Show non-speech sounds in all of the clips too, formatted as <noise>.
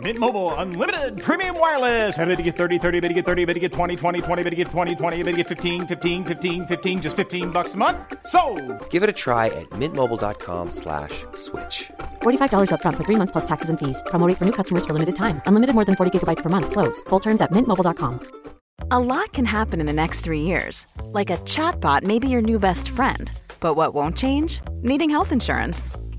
Mint Mobile unlimited premium wireless. Ready to get 30, 30, bit to get 30, bit to get 20, 20, 20, bit to get 20, 20, bit to get 15, 15, 15, 15 just 15 bucks a month. So, Give it a try at mintmobile.com slash switch. $45 upfront for three months plus taxes and fees. Promo rate for new customers for limited time. Unlimited more than 40 gigabytes per month. Slows. Full terms at mintmobile.com. A lot can happen in the next three years. Like a chatbot may be your new best friend. But what won't change? Needing health insurance.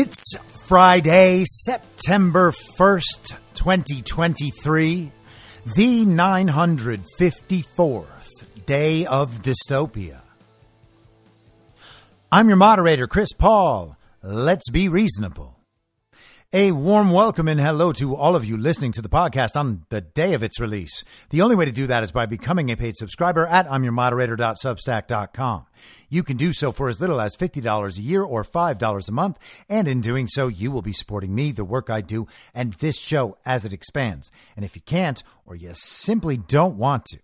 It's Friday, September 1st, 2023, the 954th day of dystopia. I'm your moderator, Chris Paul. Let's be reasonable. A warm welcome and hello to all of you listening to the podcast on the day of its release. The only way to do that is by becoming a paid subscriber at I'mYourModerator.substack.com. You can do so for as little as $50 a year or $5 a month, and in doing so, you will be supporting me, the work I do, and this show as it expands. And if you can't, or you simply don't want to,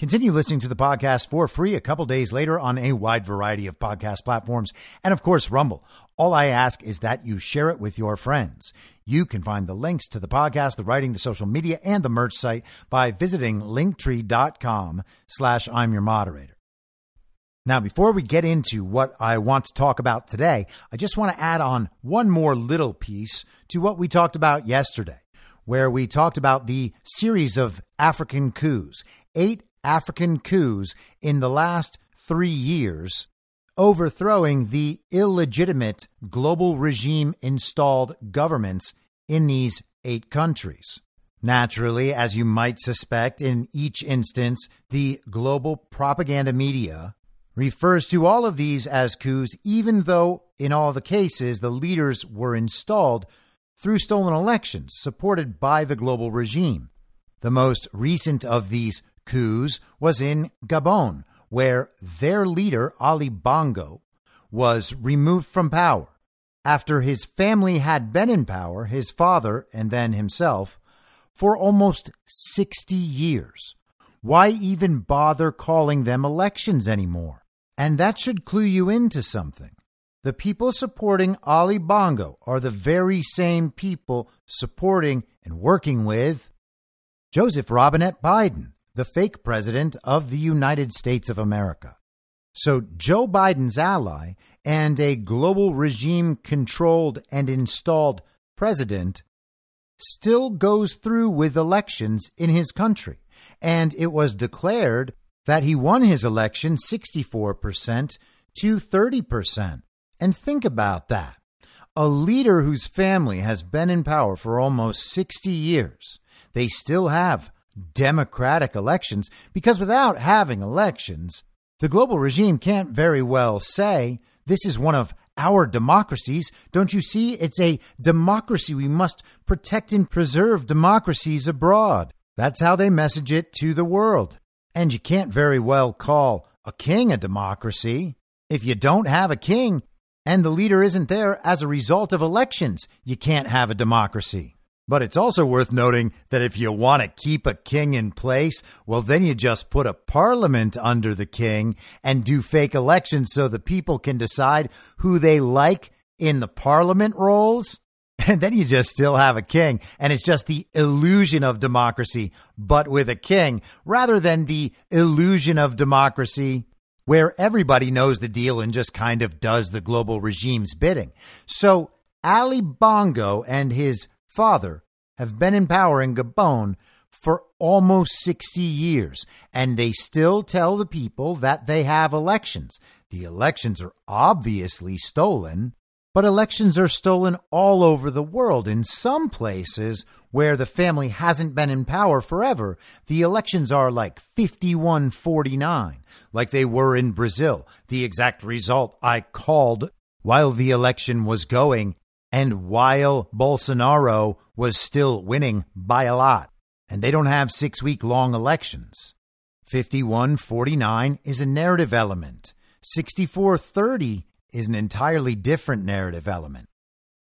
Continue listening to the podcast for free a couple days later on a wide variety of podcast platforms and, of course, Rumble. All I ask is that you share it with your friends. You can find the links to the podcast, the writing, the social media, and the merch site by visiting linktree.com slash I'm your moderator. Now, before we get into what I want to talk about today, I just want to add on one more little piece to what we talked about yesterday, where we talked about the series of African coups, eight African coups in the last three years, overthrowing the illegitimate global regime installed governments in these eight countries. Naturally, as you might suspect, in each instance, the global propaganda media refers to all of these as coups, even though in all the cases the leaders were installed through stolen elections supported by the global regime. The most recent of these coups was in Gabon, where their leader, Ali Bongo, was removed from power after his family had been in power, his father and then himself, for almost 60 years. Why even bother calling them elections anymore? And that should clue you into something. The people supporting Ali Bongo are the very same people supporting and working with Joseph Robinette Biden, the fake president of the United States of America. So Joe Biden's ally and a global regime controlled and installed president still goes through with elections in his country. And it was declared that he won his election 64% to 30%. And think about that. A leader whose family has been in power for almost 60 years, they still have democratic elections because without having elections, the global regime can't very well say this is one of our democracies. Don't you see? It's a democracy. We must protect and preserve democracies abroad. That's how they message it to the world. And you can't very well call a king a democracy. If you don't have a king and the leader isn't there as a result of elections, you can't have a democracy. But it's also worth noting that if you want to keep a king in place, well, then you just put a parliament under the king and do fake elections so the people can decide who they like in the parliament roles. <laughs> And then you just still have a king. And it's just the illusion of democracy, but with a king, rather than the illusion of democracy where everybody knows the deal and just kind of does the global regime's bidding. So Ali Bongo and his father have been in power in Gabon for almost 60 years, and they still tell the people that they have elections. The elections are obviously stolen, but elections are stolen all over the world. In some places where the family hasn't been in power forever, the elections are like 51 49, like they were in Brazil. The exact result I called while the election was going and while Bolsonaro was still winning by a lot, and they don't have six week long elections. 5149 is a narrative element. 6430 is an entirely different narrative element.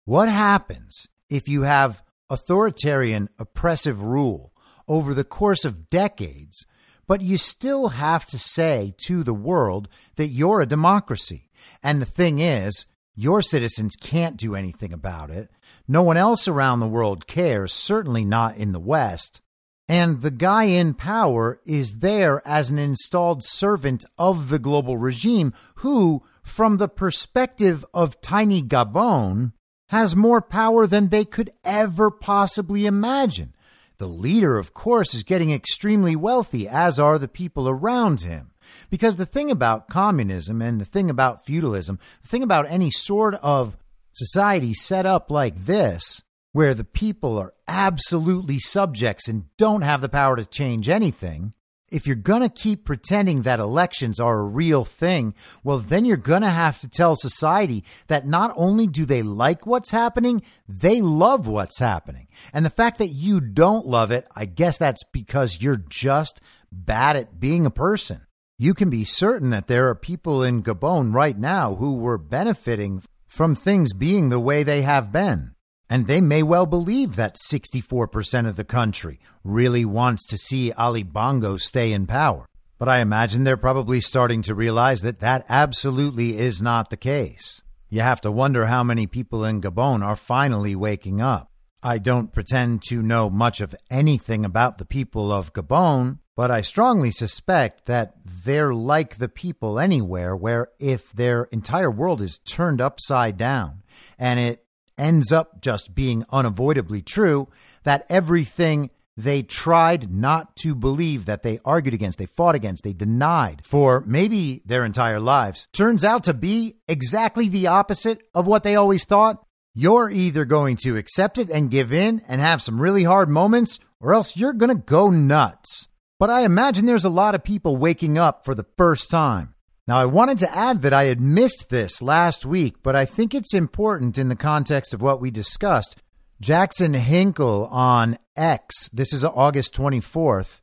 What happens if you have authoritarian, oppressive rule over the course of decades, but you still have to say to the world that you're a democracy? And the thing is, your citizens can't do anything about it. No one else around the world cares, certainly not in the West. And the guy in power is there as an installed servant of the global regime who, from the perspective of tiny Gabon, has more power than they could ever possibly imagine. The leader, of course, is getting extremely wealthy, as are the people around him. Because the thing about communism and the thing about feudalism, the thing about any sort of society set up like this, where the people are absolutely subjects and don't have the power to change anything, if you're going to keep pretending that elections are a real thing, well, then you're going to have to tell society that not only do they like what's happening, they love what's happening. And the fact that you don't love it, I guess that's because you're just bad at being a person you can be certain that there are people in Gabon right now who were benefiting from things being the way they have been. And they may well believe that 64% of the country really wants to see Ali Bongo stay in power. But I imagine they're probably starting to realize that that absolutely is not the case. You have to wonder how many people in Gabon are finally waking up. I don't pretend to know much of anything about the people of Gabon, but I strongly suspect that they're like the people anywhere where if their entire world is turned upside down and it ends up just being unavoidably true, that everything they tried not to believe that they argued against, they fought against, they denied for maybe their entire lives turns out to be exactly the opposite of what they always thought. You're either going to accept it and give in and have some really hard moments, or else you're going to go nuts. But I imagine there's a lot of people waking up for the first time. Now, I wanted to add that I had missed this last week, but I think it's important in the context of what we discussed. Jackson Hinkle on X, this is August 24th,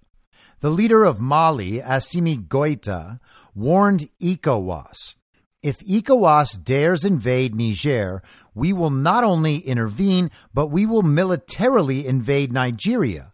the leader of Mali, Assimi Goita, warned ECOWAS if ECOWAS dares invade Niger, we will not only intervene, but we will militarily invade Nigeria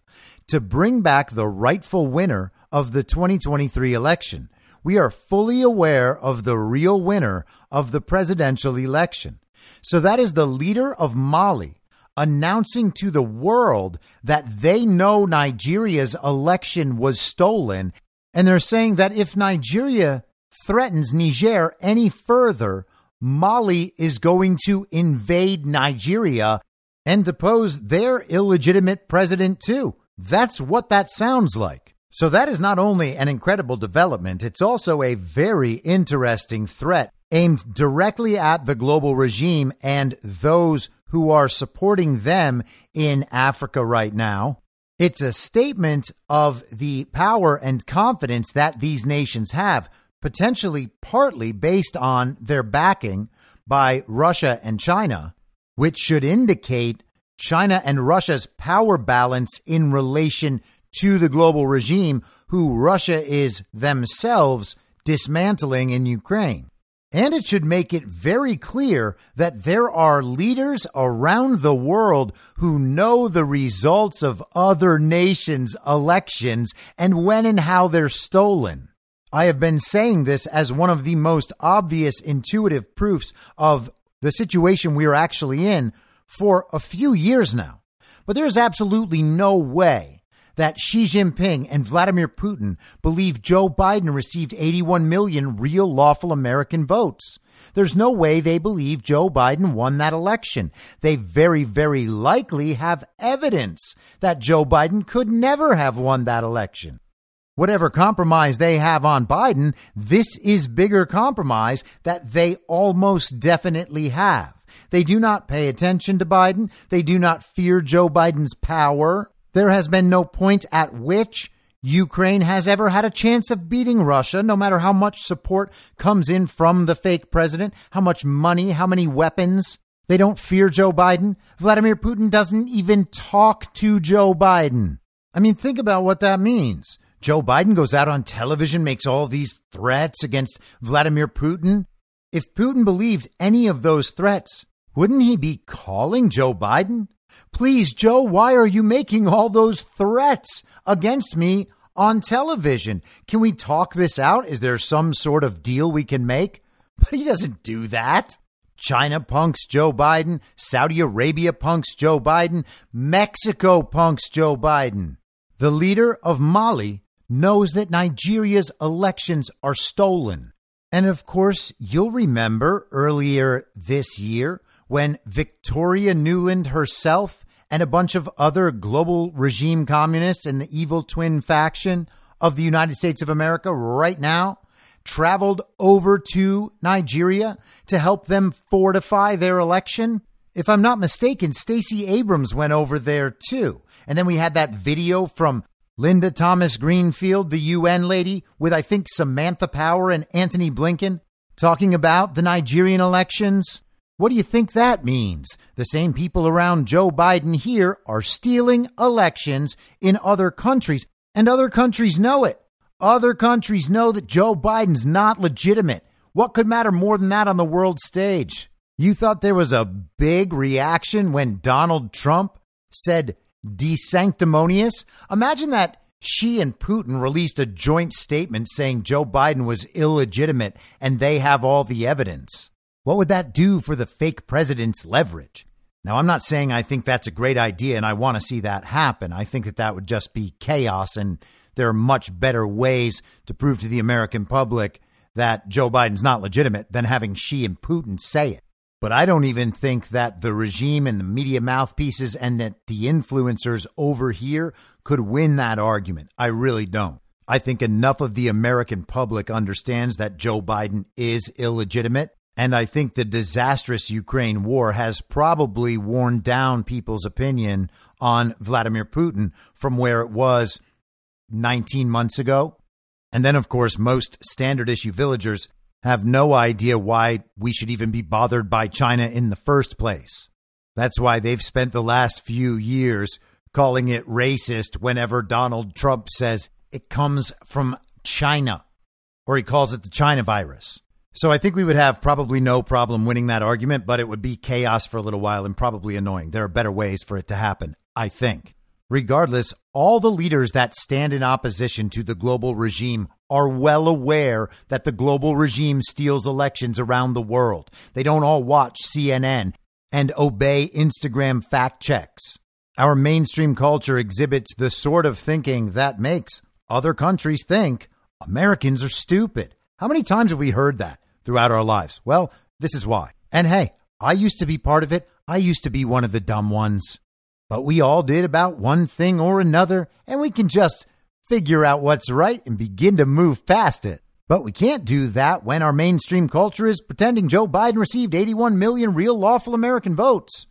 to bring back the rightful winner of the 2023 election. We are fully aware of the real winner of the presidential election. So that is the leader of Mali announcing to the world that they know Nigeria's election was stolen. And they're saying that if Nigeria threatens Niger any further, Mali is going to invade Nigeria and depose their illegitimate president, too. That's what that sounds like. So, that is not only an incredible development, it's also a very interesting threat aimed directly at the global regime and those who are supporting them in Africa right now. It's a statement of the power and confidence that these nations have, potentially partly based on their backing by Russia and China, which should indicate China and Russia's power balance in relation to the global regime, who Russia is themselves dismantling in Ukraine. And it should make it very clear that there are leaders around the world who know the results of other nations' elections and when and how they're stolen. I have been saying this as one of the most obvious intuitive proofs of the situation we are actually in for a few years now. But there is absolutely no way that Xi Jinping and Vladimir Putin believe Joe Biden received 81 million real lawful American votes. There's no way they believe Joe Biden won that election. They very, very likely have evidence that Joe Biden could never have won that election. Whatever compromise they have on Biden, this is bigger compromise that they almost definitely have. They do not pay attention to Biden. They do not fear Joe Biden's power. There has been no point at which Ukraine has ever had a chance of beating Russia, no matter how much support comes in from the fake president, how much money, how many weapons. They don't fear Joe Biden. Vladimir Putin doesn't even talk to Joe Biden. I mean, think about what that means. Joe Biden goes out on television, makes all these threats against Vladimir Putin. If Putin believed any of those threats, wouldn't he be calling Joe Biden? Please, Joe, why are you making all those threats against me on television? Can we talk this out? Is there some sort of deal we can make? But he doesn't do that. China punks Joe Biden. Saudi Arabia punks Joe Biden. Mexico punks Joe Biden. The leader of Mali knows that Nigeria's elections are stolen. And of course, you'll remember earlier this year when Victoria Nuland herself and a bunch of other global regime communists and the evil twin faction of the United States of America right now traveled over to Nigeria to help them fortify their election. If I'm not mistaken, Stacey Abrams went over there too. And then we had that video from Linda Thomas Greenfield, the UN lady, with I think Samantha Power and Antony Blinken talking about the Nigerian elections. What do you think that means? The same people around Joe Biden here are stealing elections in other countries, and other countries know it. Other countries know that Joe Biden's not legitimate. What could matter more than that on the world stage? You thought there was a big reaction when Donald Trump said desanctimonious? Imagine that she and Putin released a joint statement saying Joe Biden was illegitimate and they have all the evidence. What would that do for the fake president's leverage? Now, I'm not saying I think that's a great idea and I want to see that happen. I think that that would just be chaos, and there are much better ways to prove to the American public that Joe Biden's not legitimate than having Xi and Putin say it. But I don't even think that the regime and the media mouthpieces and that the influencers over here could win that argument. I really don't. I think enough of the American public understands that Joe Biden is illegitimate and I think the disastrous Ukraine war has probably worn down people's opinion on Vladimir Putin from where it was 19 months ago. And then, of course, most standard issue villagers have no idea why we should even be bothered by China in the first place. That's why they've spent the last few years calling it racist whenever Donald Trump says it comes from China, or he calls it the China virus. So I think we would have probably no problem winning that argument, but it would be chaos for a little while and probably annoying. There are better ways for it to happen, I think. Regardless, all the leaders that stand in opposition to the global regime are well aware that the global regime steals elections around the world. They don't all watch CNN and obey Instagram fact checks. Our mainstream culture exhibits the sort of thinking that makes other countries think Americans are stupid. How many times have we heard that throughout our lives? Well, this is why. And hey, I used to be part of it. I used to be one of the dumb ones. But we all did about one thing or another, and we can just figure out what's right and begin to move past it. But we can't do that when our mainstream culture is pretending Joe Biden received 81 million real lawful American votes,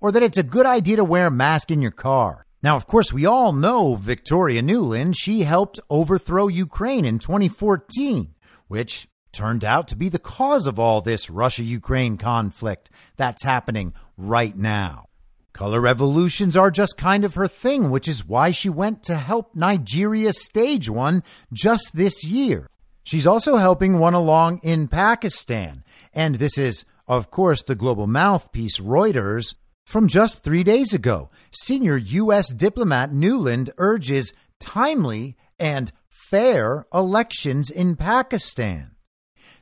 or that it's a good idea to wear a mask in your car. Now, of course, we all know Victoria Nuland. She helped overthrow Ukraine in 2014, which turned out to be the cause of all this Russia Ukraine conflict that's happening right now. Color revolutions are just kind of her thing, which is why she went to help Nigeria stage one just this year. She's also helping one along in Pakistan. And this is, of course, the global mouthpiece Reuters from just three days ago. Senior U.S. diplomat Nuland urges timely and fair elections in Pakistan.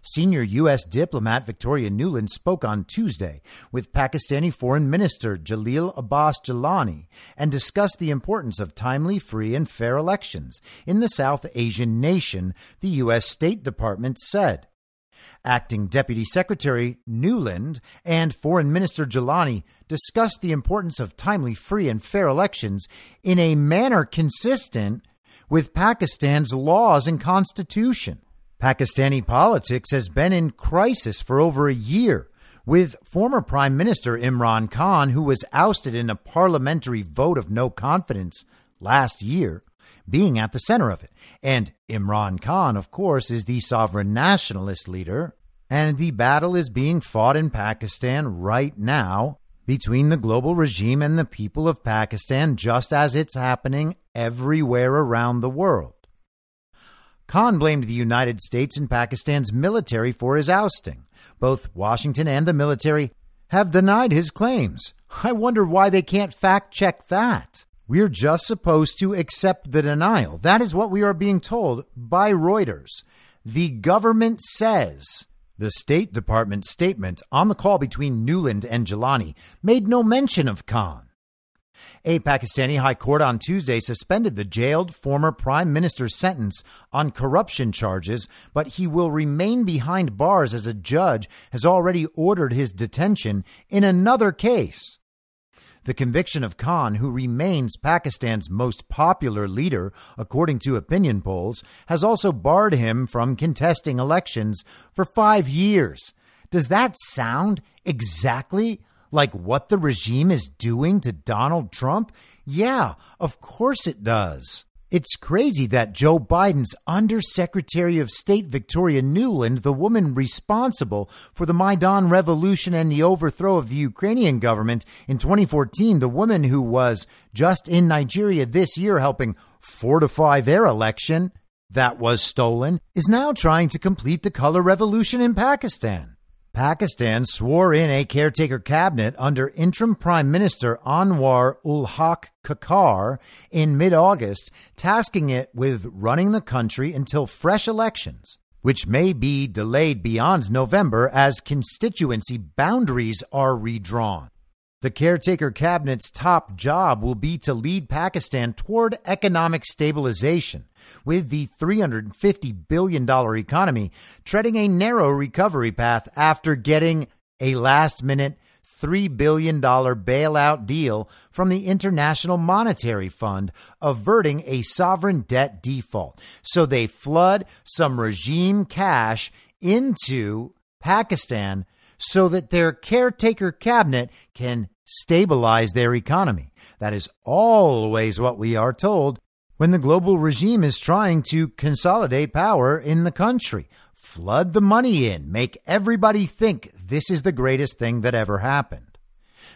Senior U.S. diplomat Victoria Nuland spoke on Tuesday with Pakistani Foreign Minister Jalil Abbas Jilani and discussed the importance of timely, free, and fair elections in the South Asian nation, the U.S. State Department said. Acting Deputy Secretary Nuland and Foreign Minister Jilani discussed the importance of timely, free, and fair elections in a manner consistent with Pakistan's laws and constitution. Pakistani politics has been in crisis for over a year, with former Prime Minister Imran Khan, who was ousted in a parliamentary vote of no confidence last year, being at the center of it. And Imran Khan, of course, is the sovereign nationalist leader. And the battle is being fought in Pakistan right now between the global regime and the people of Pakistan, just as it's happening everywhere around the world. Khan blamed the United States and Pakistan's military for his ousting. Both Washington and the military have denied his claims. I wonder why they can't fact check that. We're just supposed to accept the denial. That is what we are being told by Reuters. The government says. The State Department statement on the call between Nuland and Jilani made no mention of Khan. A Pakistani high court on Tuesday suspended the jailed former prime minister's sentence on corruption charges, but he will remain behind bars as a judge has already ordered his detention in another case. The conviction of Khan, who remains Pakistan's most popular leader, according to opinion polls, has also barred him from contesting elections for five years. Does that sound exactly like what the regime is doing to Donald Trump? Yeah, of course it does. It's crazy that Joe Biden's Undersecretary of State Victoria Nuland, the woman responsible for the Maidan Revolution and the overthrow of the Ukrainian government in 2014, the woman who was just in Nigeria this year helping fortify their election that was stolen, is now trying to complete the color revolution in Pakistan. Pakistan swore in a caretaker cabinet under interim Prime Minister Anwar ul Haq Kakar in mid August, tasking it with running the country until fresh elections, which may be delayed beyond November as constituency boundaries are redrawn. The caretaker cabinet's top job will be to lead Pakistan toward economic stabilization with the $350 billion economy treading a narrow recovery path after getting a last minute $3 billion bailout deal from the International Monetary Fund, averting a sovereign debt default. So they flood some regime cash into Pakistan so that their caretaker cabinet can stabilize their economy. That is always what we are told when the global regime is trying to consolidate power in the country. Flood the money in, make everybody think this is the greatest thing that ever happened.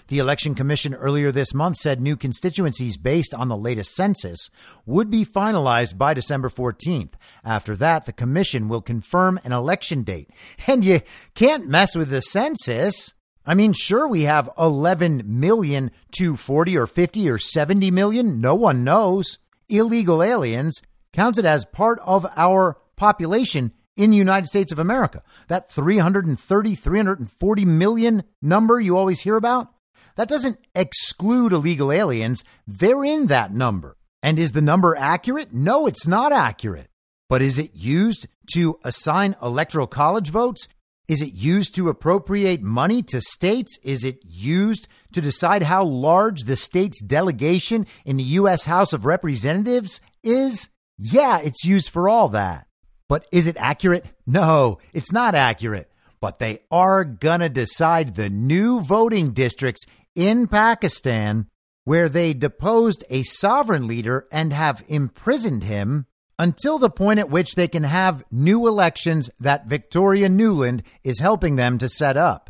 The Election Commission earlier this month said new constituencies based on the latest census would be finalized by December 14th. After that, the Commission will confirm an election date. <laughs> And you can't mess with the census. I mean, sure, we have 11 million to 40 or 50 or 70 million. No one knows illegal aliens counted as part of our population in the United States of America. That 330, 340 million number you always hear about, that doesn't exclude illegal aliens. They're in that number. And is the number accurate? No, it's not accurate. But is it used to assign electoral college votes? Is it used to appropriate money to states? Is it used to decide how large the state's delegation in the U.S. House of Representatives is? Yeah, it's used for all that. But is it accurate? No, it's not accurate. But they are gonna decide the new voting districts in Pakistan where they deposed a sovereign leader and have imprisoned him until the point at which they can have new elections that Victoria Nuland is helping them to set up.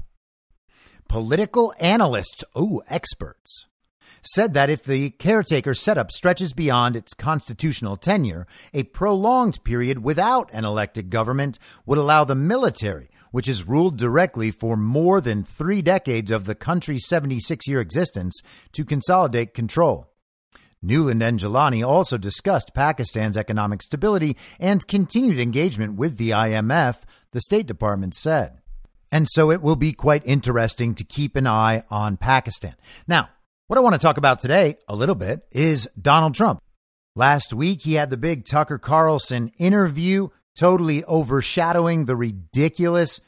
Political analysts, oh, experts, said that if the caretaker setup stretches beyond its constitutional tenure, a prolonged period without an elected government would allow the military, which has ruled directly for more than three decades of the country's 76 year existence, to consolidate control. Nuland and Jilani also discussed Pakistan's economic stability and continued engagement with the IMF, the State Department said. And so it will be quite interesting to keep an eye on Pakistan. Now, what I want to talk about today a little bit is Donald Trump. Last week, he had the big Tucker Carlson interview, totally overshadowing the ridiculous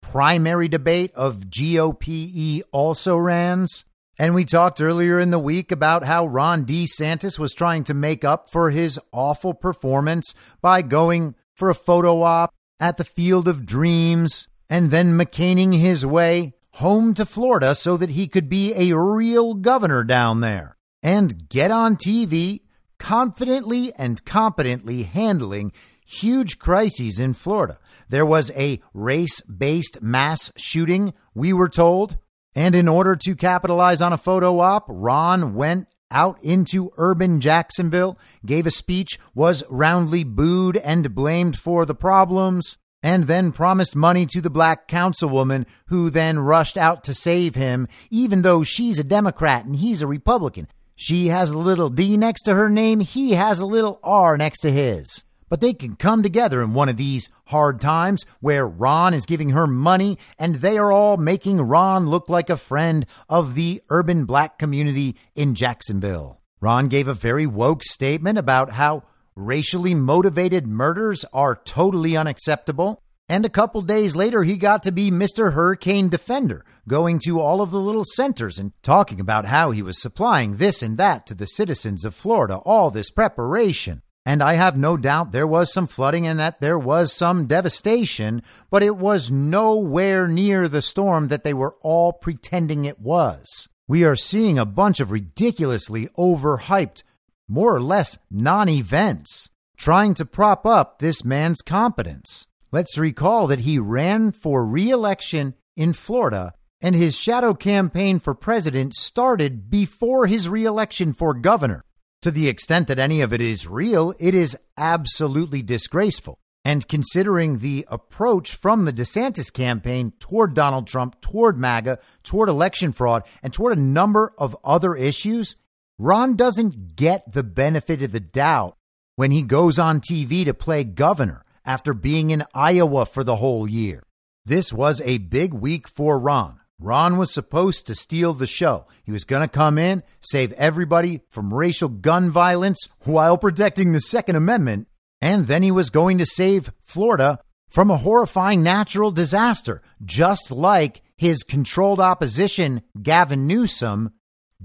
primary debate of GOPE also rans. And we talked earlier in the week about how Ron DeSantis was trying to make up for his awful performance by going for a photo op at the Field of Dreams and then McCaining his way home to Florida so that he could be a real governor down there and get on TV confidently and competently handling huge crises in Florida. There was a race based mass shooting, we were told and in order to capitalize on a photo op, Ron went out into urban Jacksonville, gave a speech, was roundly booed and blamed for the problems, and then promised money to the black councilwoman who then rushed out to save him, even though she's a Democrat and he's a Republican. She has a little D next to her name, he has a little R next to his but they can come together in one of these hard times where Ron is giving her money and they are all making Ron look like a friend of the urban black community in Jacksonville. Ron gave a very woke statement about how racially motivated murders are totally unacceptable. And a couple days later, he got to be Mr. Hurricane Defender, going to all of the little centers and talking about how he was supplying this and that to the citizens of Florida, all this preparation. And I have no doubt there was some flooding and that there was some devastation, but it was nowhere near the storm that they were all pretending it was. We are seeing a bunch of ridiculously overhyped, more or less non events, trying to prop up this man's competence. Let's recall that he ran for re election in Florida, and his shadow campaign for president started before his re election for governor. To the extent that any of it is real, it is absolutely disgraceful. And considering the approach from the DeSantis campaign toward Donald Trump, toward MAGA, toward election fraud, and toward a number of other issues, Ron doesn't get the benefit of the doubt when he goes on TV to play governor after being in Iowa for the whole year. This was a big week for Ron. Ron was supposed to steal the show. He was going to come in, save everybody from racial gun violence while protecting the Second Amendment, and then he was going to save Florida from a horrifying natural disaster, just like his controlled opposition, Gavin Newsom,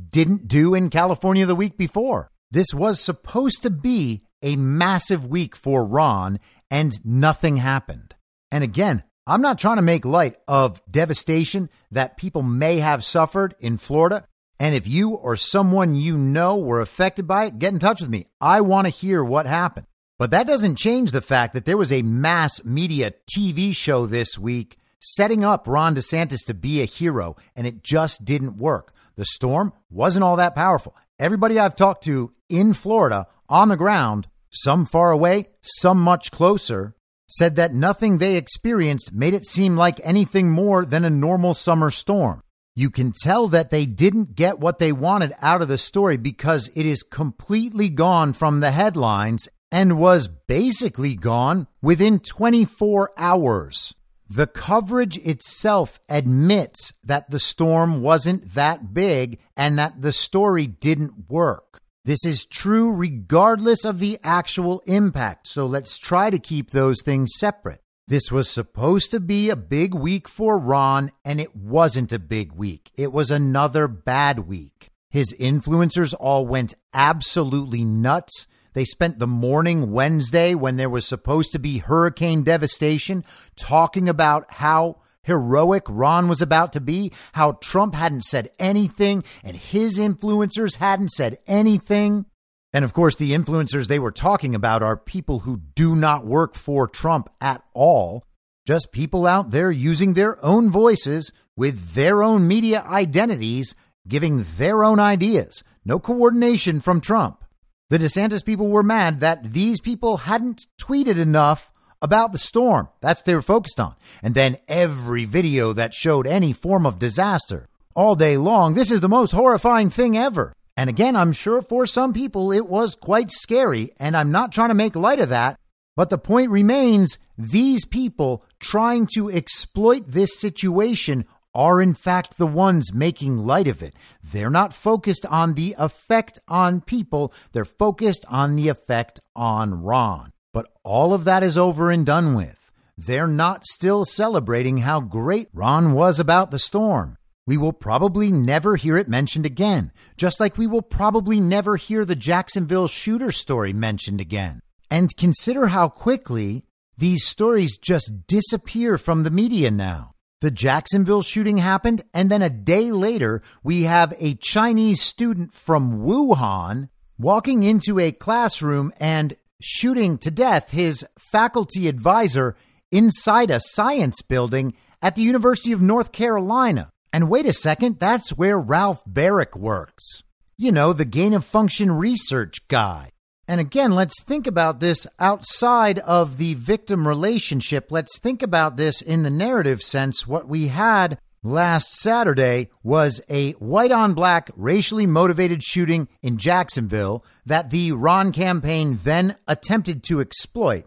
didn't do in California the week before. This was supposed to be a massive week for Ron, and nothing happened. And again, I'm not trying to make light of devastation that people may have suffered in Florida. And if you or someone you know were affected by it, get in touch with me. I want to hear what happened. But that doesn't change the fact that there was a mass media TV show this week setting up Ron DeSantis to be a hero, and it just didn't work. The storm wasn't all that powerful. Everybody I've talked to in Florida on the ground, some far away, some much closer, said that nothing they experienced made it seem like anything more than a normal summer storm. You can tell that they didn't get what they wanted out of the story because it is completely gone from the headlines and was basically gone within 24 hours. The coverage itself admits that the storm wasn't that big and that the story didn't work. This is true regardless of the actual impact. So let's try to keep those things separate. This was supposed to be a big week for Ron, and it wasn't a big week. It was another bad week. His influencers all went absolutely nuts. They spent the morning Wednesday when there was supposed to be hurricane devastation talking about how heroic Ron was about to be, how Trump hadn't said anything and his influencers hadn't said anything. And of course, the influencers they were talking about are people who do not work for Trump at all, just people out there using their own voices with their own media identities, giving their own ideas. No coordination from Trump. The DeSantis people were mad that these people hadn't tweeted enough about the storm. That's what they were focused on. And then every video that showed any form of disaster all day long. This is the most horrifying thing ever. And again, I'm sure for some people it was quite scary, and I'm not trying to make light of that. But the point remains these people trying to exploit this situation are in fact the ones making light of it. They're not focused on the effect on people, they're focused on the effect on Ron. But all of that is over and done with. They're not still celebrating how great Ron was about the storm. We will probably never hear it mentioned again, just like we will probably never hear the Jacksonville shooter story mentioned again. And consider how quickly these stories just disappear from the media now. The Jacksonville shooting happened, and then a day later, we have a Chinese student from Wuhan walking into a classroom and shooting to death his faculty advisor inside a science building at the University of North Carolina. And wait a second, that's where Ralph Baric works. You know, the gain of function research guy. And again, let's think about this outside of the victim relationship. Let's think about this in the narrative sense. What we had last Saturday was a white on black, racially motivated shooting in Jacksonville that the Ron campaign then attempted to exploit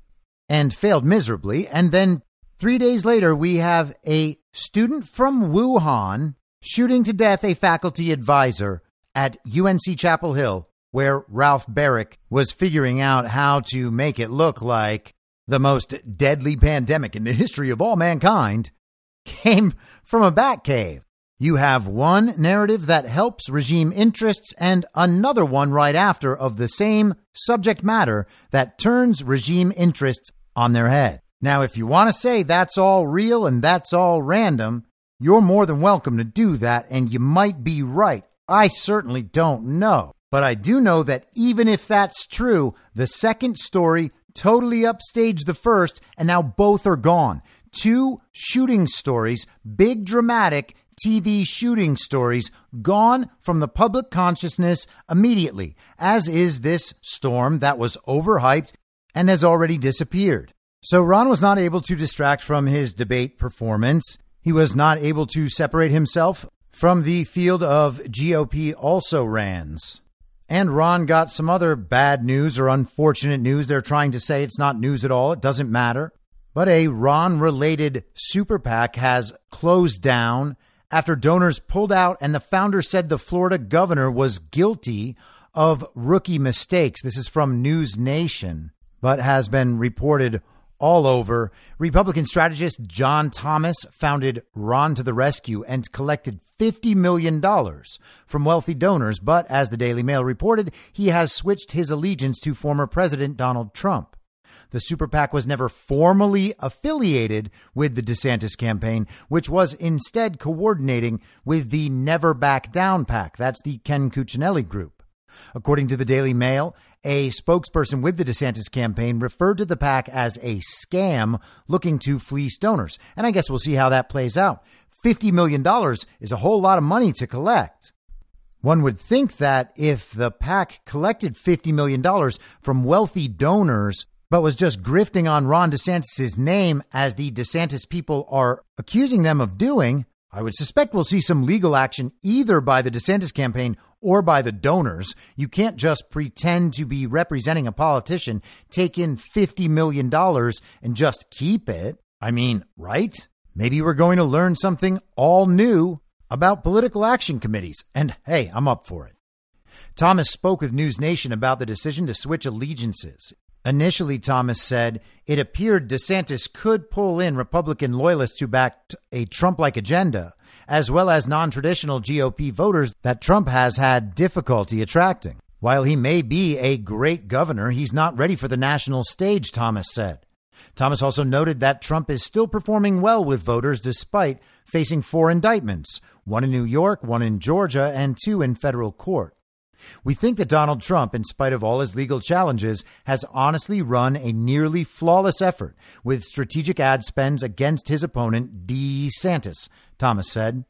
and failed miserably. And then three days later, we have a student from Wuhan shooting to death a faculty advisor at UNC Chapel Hill, where Ralph Baric was figuring out how to make it look like the most deadly pandemic in the history of all mankind came from a bat cave. You have one narrative that helps regime interests and another one right after of the same subject matter that turns regime interests on their head. Now, if you want to say that's all real and that's all random, you're more than welcome to do that, and you might be right. I certainly don't know. But I do know that even if that's true, the second story totally upstaged the first, and now both are gone. Two shooting stories, big dramatic TV shooting stories, gone from the public consciousness immediately, as is this storm that was overhyped and has already disappeared. So Ron was not able to distract from his debate performance. He was not able to separate himself from the field of GOP also rans. And Ron got some other bad news or unfortunate news. They're trying to say it's not news at all. It doesn't matter. But a Ron related super PAC has closed down after donors pulled out and the founder said the Florida governor was guilty of rookie mistakes. This is from News Nation, but has been reported all over. Republican strategist John Thomas founded Ron to the Rescue and collected $50 million from wealthy donors. But as the Daily Mail reported, he has switched his allegiance to former President Donald Trump. The super PAC was never formally affiliated with the DeSantis campaign, which was instead coordinating with the Never Back Down PAC. That's the Ken Cuccinelli group. According to the Daily Mail, a spokesperson with the DeSantis campaign referred to the PAC as a scam looking to fleece donors. And I guess we'll see how that plays out. $50 million is a whole lot of money to collect. One would think that if the PAC collected $50 million from wealthy donors, but was just grifting on Ron DeSantis' name as the DeSantis people are accusing them of doing, I would suspect we'll see some legal action either by the DeSantis campaign or by the donors. You can't just pretend to be representing a politician, take in $50 million and just keep it. I mean, right? Maybe we're going to learn something all new about political action committees. And hey, I'm up for it. Thomas spoke with News Nation about the decision to switch allegiances. Initially, Thomas said it appeared DeSantis could pull in Republican loyalists who backed a Trump like agenda, as well as non traditional GOP voters that Trump has had difficulty attracting. While he may be a great governor, he's not ready for the national stage, Thomas said. Thomas also noted that Trump is still performing well with voters despite facing four indictments one in New York, one in Georgia, and two in federal court. We think that Donald Trump, in spite of all his legal challenges, has honestly run a nearly flawless effort with strategic ad spends against his opponent, DeSantis, Thomas said.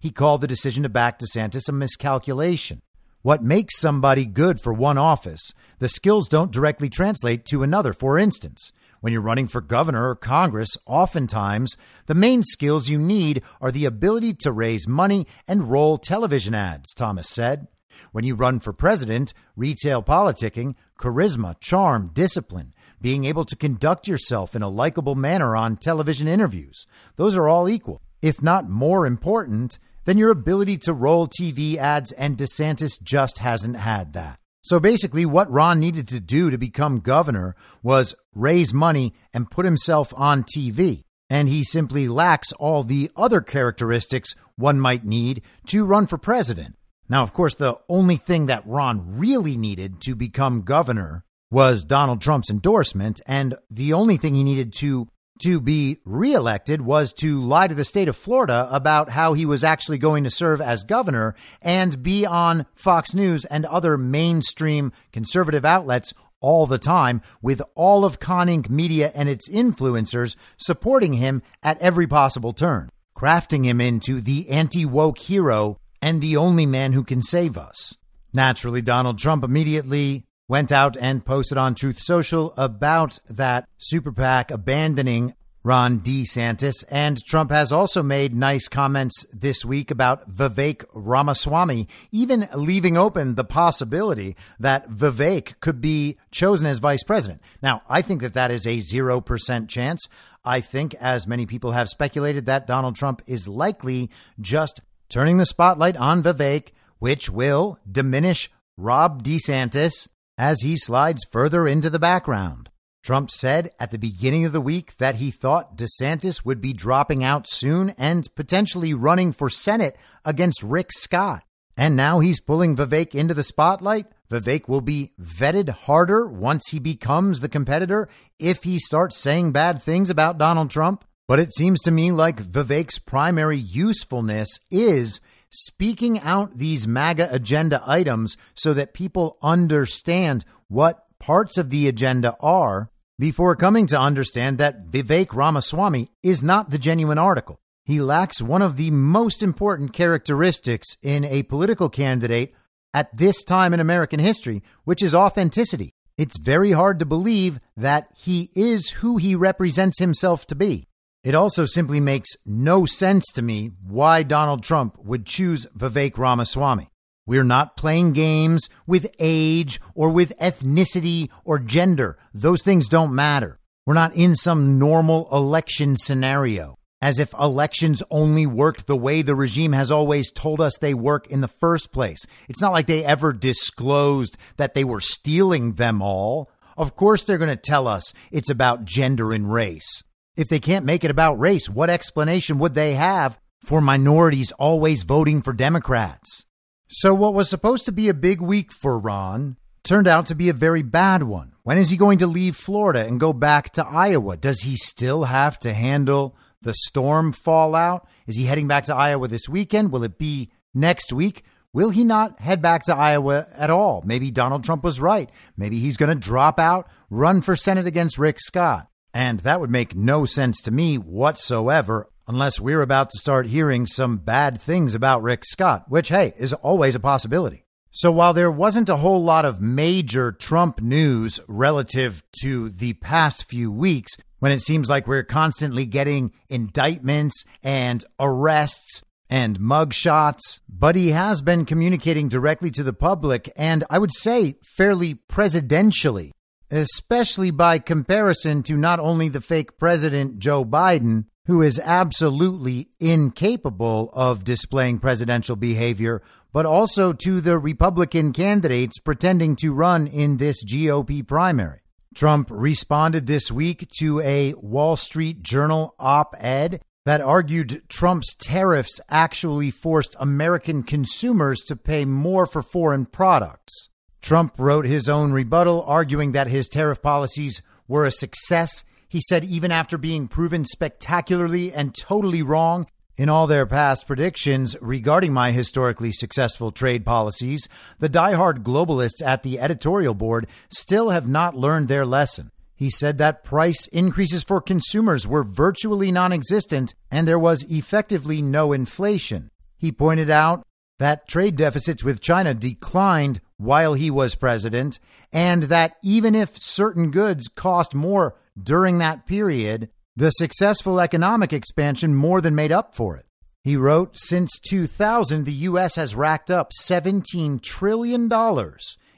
He called the decision to back DeSantis a miscalculation. What makes somebody good for one office, the skills don't directly translate to another. For instance, when you're running for governor or Congress, oftentimes the main skills you need are the ability to raise money and roll television ads, Thomas said. When you run for president, retail politicking, charisma, charm, discipline, being able to conduct yourself in a likable manner on television interviews, those are all equal, if not more important than your ability to roll TV ads, and DeSantis just hasn't had that. So basically, what Ron needed to do to become governor was raise money and put himself on TV. And he simply lacks all the other characteristics one might need to run for president. Now, of course, the only thing that Ron really needed to become governor was Donald Trump's endorsement, and the only thing he needed to to be reelected was to lie to the state of Florida about how he was actually going to serve as governor and be on Fox News and other mainstream conservative outlets all the time, with all of Con Inc. media and its influencers supporting him at every possible turn, crafting him into the anti woke hero and the only man who can save us. Naturally, Donald Trump immediately went out and posted on Truth Social about that super PAC abandoning Ron DeSantis. And Trump has also made nice comments this week about Vivek Ramaswamy, even leaving open the possibility that Vivek could be chosen as vice president. Now, I think that that is a 0% chance. I think, as many people have speculated, that Donald Trump is likely just turning the spotlight on Vivek, which will diminish Ron DeSantis as he slides further into the background. Trump said at the beginning of the week that he thought DeSantis would be dropping out soon and potentially running for Senate against Rick Scott. And now he's pulling Vivek into the spotlight. Vivek will be vetted harder once he becomes the competitor if he starts saying bad things about Donald Trump. But it seems to me like Vivek's primary usefulness is speaking out these MAGA agenda items so that people understand what parts of the agenda are before coming to understand that Vivek Ramaswamy is not the genuine article. He lacks one of the most important characteristics in a political candidate at this time in American history, which is authenticity. It's very hard to believe that he is who he represents himself to be. It also simply makes no sense to me why Donald Trump would choose Vivek Ramaswamy. We're not playing games with age or with ethnicity or gender. Those things don't matter. We're not in some normal election scenario, as if elections only worked the way the regime has always told us they work in the first place. It's not like they ever disclosed that they were stealing them all. Of course, they're going to tell us it's about gender and race. If they can't make it about race, what explanation would they have for minorities always voting for Democrats? So, what was supposed to be a big week for Ron turned out to be a very bad one. When is he going to leave Florida and go back to Iowa? Does he still have to handle the storm fallout? Is he heading back to Iowa this weekend? Will it be next week? Will he not head back to Iowa at all? Maybe Donald Trump was right. Maybe he's going to drop out, run for Senate against Rick Scott. And that would make no sense to me whatsoever unless we're about to start hearing some bad things about Rick Scott, which, hey, is always a possibility. So while there wasn't a whole lot of major Trump news relative to the past few weeks, when it seems like we're constantly getting indictments and arrests and mugshots, but he has been communicating directly to the public and I would say fairly presidentially especially by comparison to not only the fake president Joe Biden, who is absolutely incapable of displaying presidential behavior, but also to the Republican candidates pretending to run in this GOP primary. Trump responded this week to a Wall Street Journal op ed that argued Trump's tariffs actually forced American consumers to pay more for foreign products. Trump wrote his own rebuttal, arguing that his tariff policies were a success. He said, even after being proven spectacularly and totally wrong in all their past predictions regarding my historically successful trade policies, the diehard globalists at the editorial board still have not learned their lesson. He said that price increases for consumers were virtually non existent and there was effectively no inflation. He pointed out that trade deficits with China declined while he was president, and that even if certain goods cost more during that period, the successful economic expansion more than made up for it. He wrote, Since 2000, the U.S. has racked up $17 trillion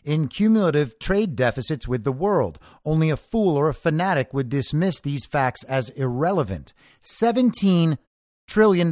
in cumulative trade deficits with the world. Only a fool or a fanatic would dismiss these facts as irrelevant. $17 trillion.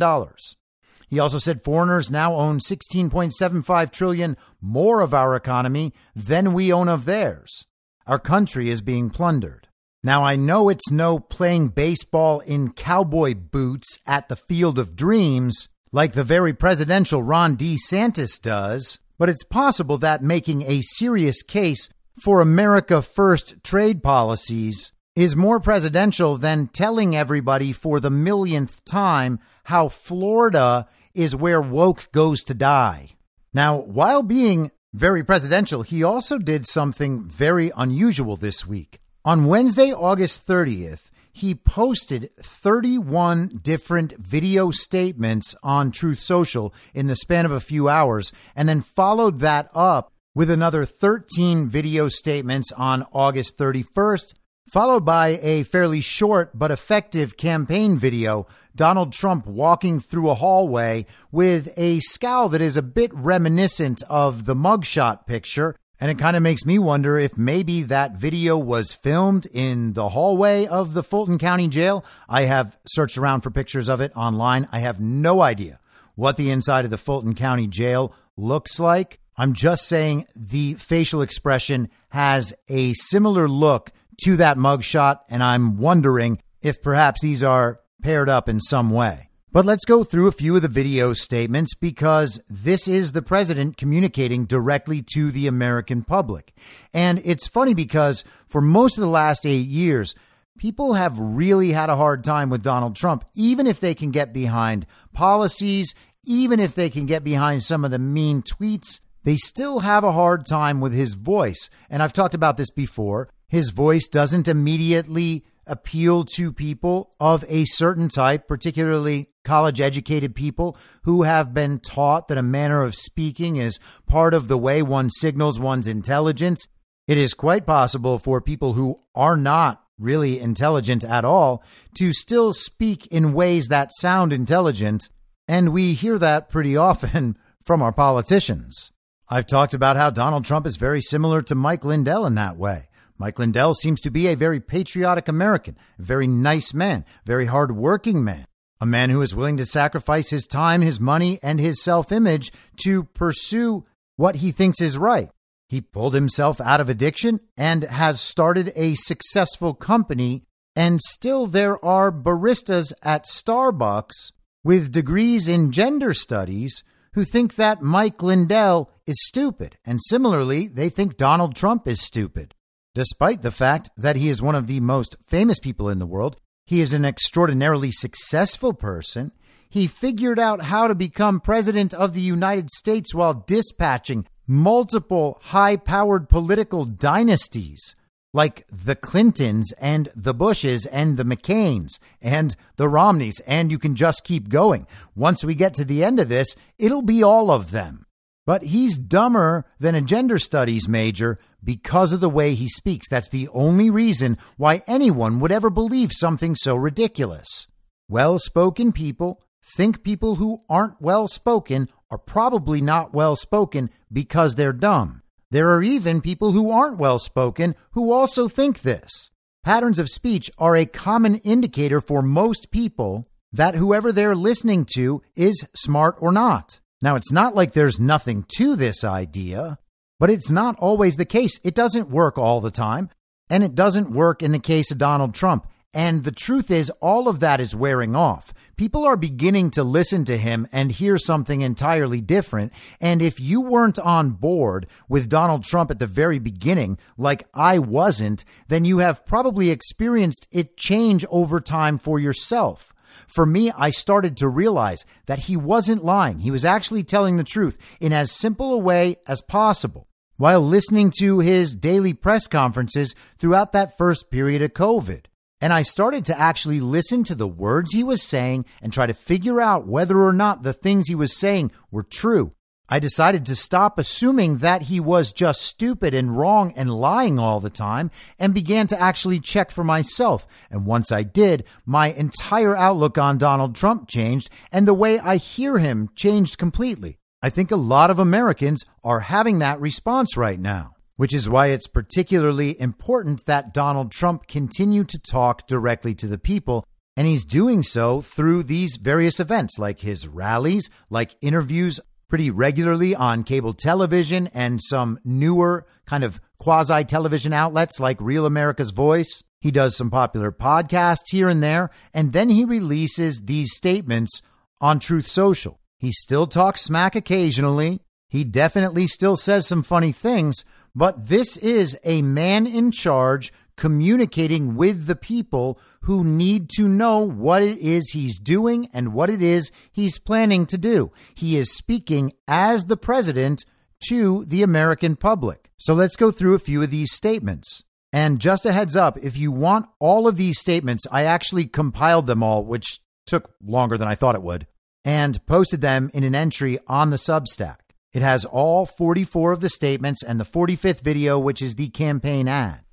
He also said foreigners now own 16.75 trillion more of our economy than we own of theirs. Our country is being plundered. Now I know it's no playing baseball in cowboy boots at the Field of Dreams like the very presidential Ron DeSantis does, but it's possible that making a serious case for America First trade policies is more presidential than telling everybody for the millionth time how Florida is where woke goes to die. Now, while being very presidential, he also did something very unusual this week. On Wednesday, August 30th, he posted 31 different video statements on Truth Social in the span of a few hours, and then followed that up with another 13 video statements on August 31st, followed by a fairly short but effective campaign video Donald Trump walking through a hallway with a scowl that is a bit reminiscent of the mugshot picture and it kind of makes me wonder if maybe that video was filmed in the hallway of the Fulton County Jail. I have searched around for pictures of it online. I have no idea what the inside of the Fulton County Jail looks like. I'm just saying the facial expression has a similar look to that mugshot, and I'm wondering if perhaps these are paired up in some way. But let's go through a few of the video statements because this is the president communicating directly to the American public. And it's funny because for most of the last eight years, people have really had a hard time with Donald Trump, even if they can get behind policies, even if they can get behind some of the mean tweets. They still have a hard time with his voice. And I've talked about this before. His voice doesn't immediately appeal to people of a certain type, particularly college educated people who have been taught that a manner of speaking is part of the way one signals one's intelligence. It is quite possible for people who are not really intelligent at all to still speak in ways that sound intelligent, and we hear that pretty often <laughs> from our politicians. I've talked about how Donald Trump is very similar to Mike Lindell in that way. Mike Lindell seems to be a very patriotic American, a very nice man, very hardworking man, a man who is willing to sacrifice his time, his money, and his self image to pursue what he thinks is right. He pulled himself out of addiction and has started a successful company, and still there are baristas at Starbucks with degrees in gender studies who think that Mike Lindell is stupid, and similarly, they think Donald Trump is stupid. Despite the fact that he is one of the most famous people in the world, he is an extraordinarily successful person. He figured out how to become president of the United States while dispatching multiple high powered political dynasties like the Clintons and the Bushes and the McCains and the Romneys. And you can just keep going. Once we get to the end of this, it'll be all of them. But he's dumber than a gender studies major because of the way he speaks. That's the only reason why anyone would ever believe something so ridiculous. Well spoken people think people who aren't well spoken are probably not well spoken because they're dumb. There are even people who aren't well spoken who also think this. Patterns of speech are a common indicator for most people that whoever they're listening to is smart or not. Now, it's not like there's nothing to this idea, but it's not always the case. It doesn't work all the time, and it doesn't work in the case of Donald Trump. And the truth is, all of that is wearing off. People are beginning to listen to him and hear something entirely different. And if you weren't on board with Donald Trump at the very beginning, like I wasn't, then you have probably experienced it change over time for yourself. For me, I started to realize that he wasn't lying. He was actually telling the truth in as simple a way as possible while listening to his daily press conferences throughout that first period of COVID. And I started to actually listen to the words he was saying and try to figure out whether or not the things he was saying were true. I decided to stop assuming that he was just stupid and wrong and lying all the time and began to actually check for myself. And once I did, my entire outlook on Donald Trump changed and the way I hear him changed completely. I think a lot of Americans are having that response right now which is why it's particularly important that Donald Trump continue to talk directly to the people. And he's doing so through these various events, like his rallies, like interviews pretty regularly on cable television and some newer kind of quasi television outlets like Real America's Voice. He does some popular podcasts here and there, and then he releases these statements on Truth Social. He still talks smack occasionally. He definitely still says some funny things, but this is a man in charge communicating with the people who need to know what it is he's doing and what it is he's planning to do. He is speaking as the president to the American public. So let's go through a few of these statements. And just a heads up, if you want all of these statements, I actually compiled them all, which took longer than I thought it would, and posted them in an entry on the Substack. It has all 44 of the statements and the 45th video, which is the campaign ad.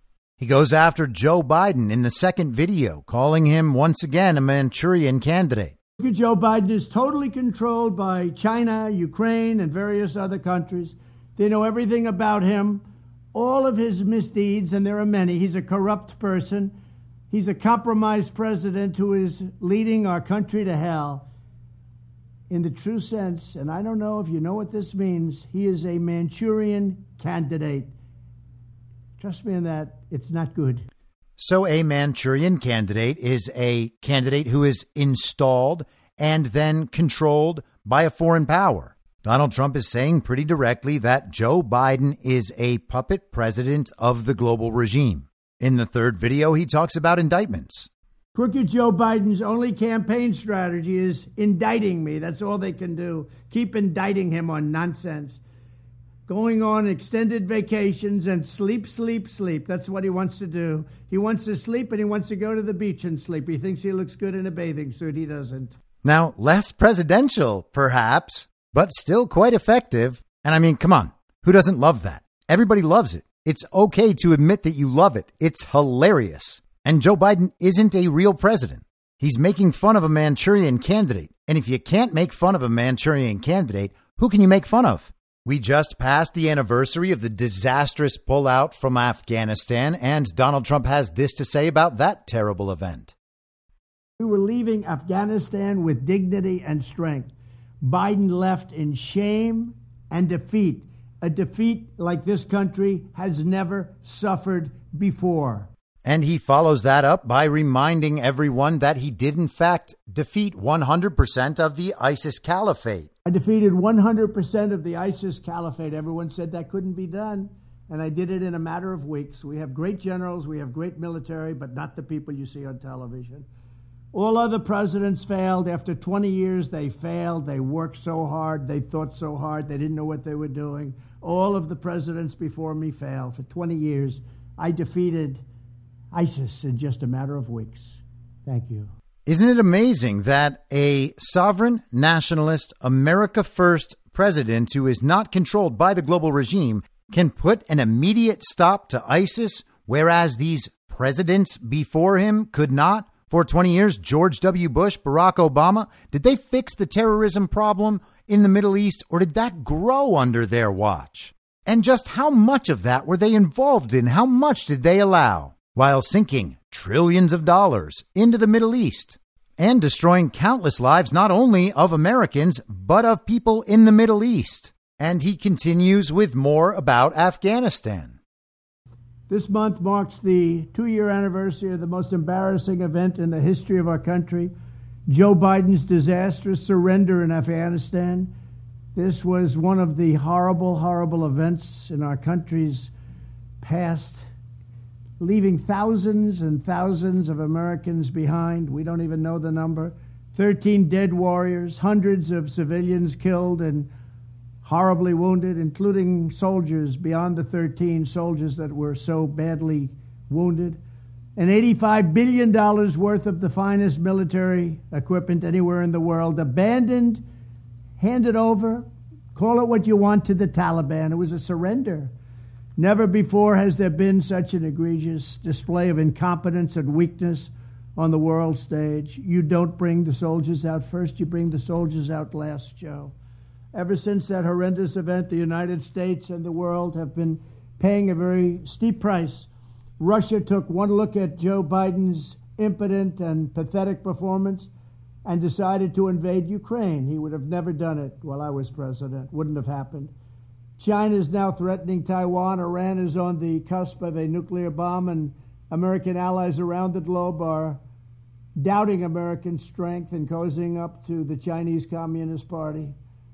He goes after Joe Biden in the second video, calling him once again a Manchurian candidate. Joe Biden is totally controlled by China, Ukraine, and various other countries. They know everything about him, all of his misdeeds, and there are many. He's a corrupt person. He's a compromised president who is leading our country to hell in the true sense, and I don't know if you know what this means, he is a Manchurian candidate. Trust me in that, it's not good. So, a Manchurian candidate is a candidate who is installed and then controlled by a foreign power. Donald Trump is saying pretty directly that Joe Biden is a puppet president of the global regime. In the third video, he talks about indictments. Crooked Joe Biden's only campaign strategy is indicting me. That's all they can do. Keep indicting him on nonsense. Going on extended vacations and sleep, sleep, sleep. That's what he wants to do. He wants to sleep and he wants to go to the beach and sleep. He thinks he looks good in a bathing suit. He doesn't. Now, less presidential, perhaps, but still quite effective. And I mean, come on. Who doesn't love that? Everybody loves it. It's okay to admit that you love it. It's hilarious. And Joe Biden isn't a real president. He's making fun of a Manchurian candidate. And if you can't make fun of a Manchurian candidate, who can you make fun of? We just passed the anniversary of the disastrous pullout from Afghanistan, and Donald Trump has this to say about that terrible event. We were leaving Afghanistan with dignity and strength. Biden left in shame and defeat, a defeat like this country has never suffered before. And he follows that up by reminding everyone that he did, in fact, defeat 100% of the ISIS caliphate. I defeated 100% of the ISIS caliphate. Everyone said that couldn't be done. And I did it in a matter of weeks. We have great generals, we have great military, but not the people you see on television. All other presidents failed. After 20 years, they failed. They worked so hard. They thought so hard. They didn't know what they were doing. All of the presidents before me failed. For 20 years, I defeated ISIS in just a matter of weeks. Thank you. Isn't it amazing that a sovereign, nationalist, America First president who is not controlled by the global regime can put an immediate stop to ISIS, whereas these presidents before him could not? For 20 years, George W. Bush, Barack Obama, did they fix the terrorism problem in the Middle East or did that grow under their watch? And just how much of that were they involved in? How much did they allow? while sinking trillions of dollars into the Middle East and destroying countless lives not only of Americans, but of people in the Middle East. And he continues with more about Afghanistan. This month marks the two year anniversary of the most embarrassing event in the history of our country Joe Biden's disastrous surrender in Afghanistan. This was one of the horrible, horrible events in our country's past, leaving thousands and thousands of Americans behind. We don't even know the number. 13 dead warriors, hundreds of civilians killed and horribly wounded, including soldiers beyond the 13 soldiers that were so badly wounded and $85 billion worth of the finest military equipment anywhere in the world abandoned, handed over, call it what you want, to the Taliban. It was a surrender. Never before has there been such an egregious display of incompetence and weakness on the world stage. You don't bring the soldiers out first, you bring the soldiers out last, Joe. Ever since that horrendous event, the United States and the world have been paying a very steep price Russia took one look at Joe Biden's impotent and pathetic performance and decided to invade Ukraine. He would have never done it while I was president. Wouldn't have happened. China is now threatening Taiwan. Iran is on the cusp of a nuclear bomb, and American allies around the globe are doubting American strength and cozying up to the Chinese Communist Party.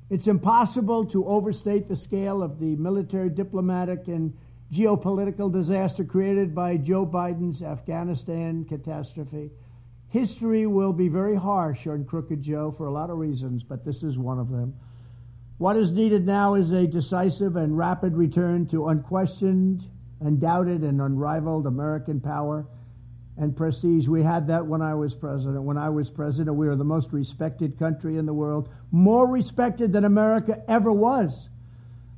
It's impossible to overstate the scale of the military, diplomatic, and geopolitical disaster created by Joe Biden's Afghanistan catastrophe. History will be very harsh on Crooked Joe for a lot of reasons, but this is one of them. What is needed now is a decisive and rapid return to unquestioned, undoubted, and unrivaled American power and prestige. We had that when I was president. When I was president, we were the most respected country in the world, more respected than America ever was.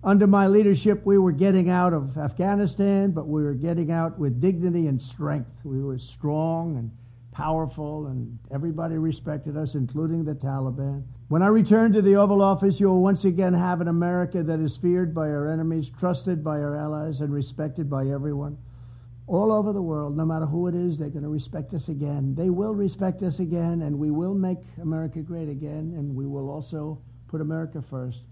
Under my leadership, we were getting out of Afghanistan, but we were getting out with dignity and strength. We were strong and powerful, and everybody respected us, including the Taliban. When I return to the Oval Office, you will once again have an America that is feared by our enemies, trusted by our allies, and respected by everyone. All over the world, no matter who it is, they're going to respect us again. They will respect us again, and we will make America great again, and we will also put America first.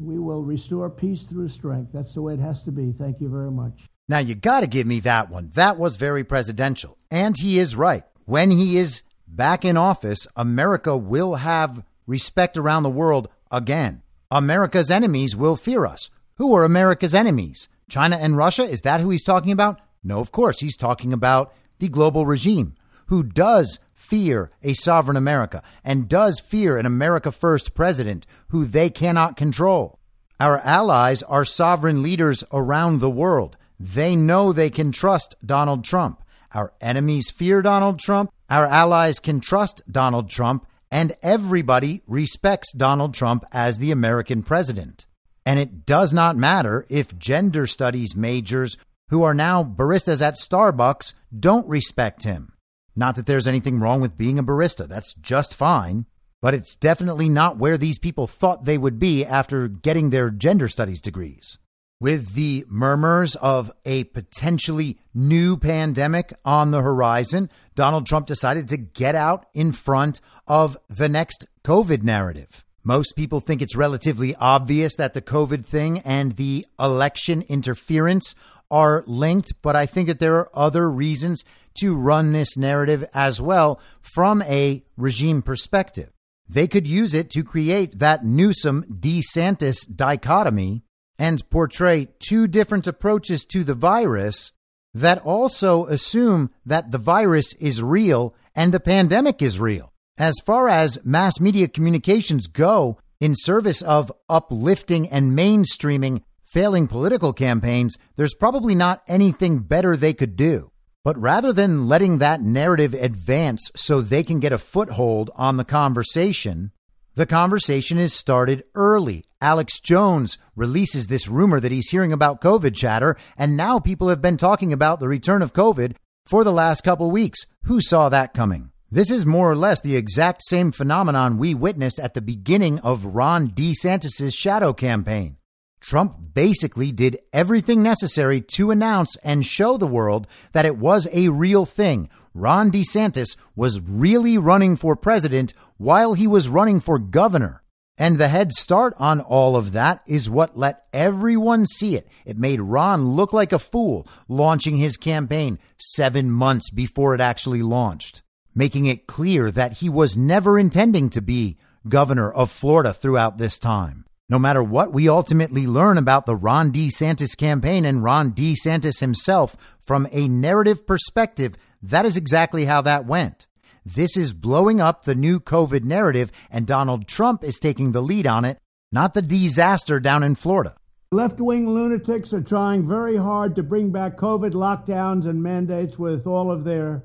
We will restore peace through strength. That's the way it has to be. Thank you very much. Now, you got to give me that one. That was very presidential. And he is right. When he is back in office, America will have respect around the world again. America's enemies will fear us. Who are America's enemies? China and Russia? Is that who he's talking about? No, of course. He's talking about the global regime who does fear a sovereign America and does fear an America First president who they cannot control. Our allies are sovereign leaders around the world. They know they can trust Donald Trump. Our enemies fear Donald Trump. Our allies can trust Donald Trump. And everybody respects Donald Trump as the American president. And it does not matter if gender studies majors who are now baristas at Starbucks don't respect him. Not that there's anything wrong with being a barista, that's just fine. But it's definitely not where these people thought they would be after getting their gender studies degrees. With the murmurs of a potentially new pandemic on the horizon, Donald Trump decided to get out in front of the next COVID narrative. Most people think it's relatively obvious that the COVID thing and the election interference are linked, but I think that there are other reasons to run this narrative as well from a regime perspective. They could use it to create that Newsom DeSantis dichotomy and portray two different approaches to the virus that also assume that the virus is real and the pandemic is real. As far as mass media communications go, in service of uplifting and mainstreaming failing political campaigns, there's probably not anything better they could do. But rather than letting that narrative advance so they can get a foothold on the conversation, the conversation is started early. Alex Jones releases this rumor that he's hearing about COVID chatter, and now people have been talking about the return of COVID for the last couple weeks. Who saw that coming? This is more or less the exact same phenomenon we witnessed at the beginning of Ron DeSantis' shadow campaign. Trump basically did everything necessary to announce and show the world that it was a real thing. Ron DeSantis was really running for president while he was running for governor. And the head start on all of that is what let everyone see it. It made Ron look like a fool launching his campaign seven months before it actually launched, making it clear that he was never intending to be governor of Florida throughout this time. No matter what we ultimately learn about the Ron DeSantis campaign and Ron DeSantis himself from a narrative perspective, that is exactly how that went. This is blowing up the new COVID narrative, and Donald Trump is taking the lead on it, not the disaster down in Florida. Left wing lunatics are trying very hard to bring back COVID lockdowns and mandates with all of their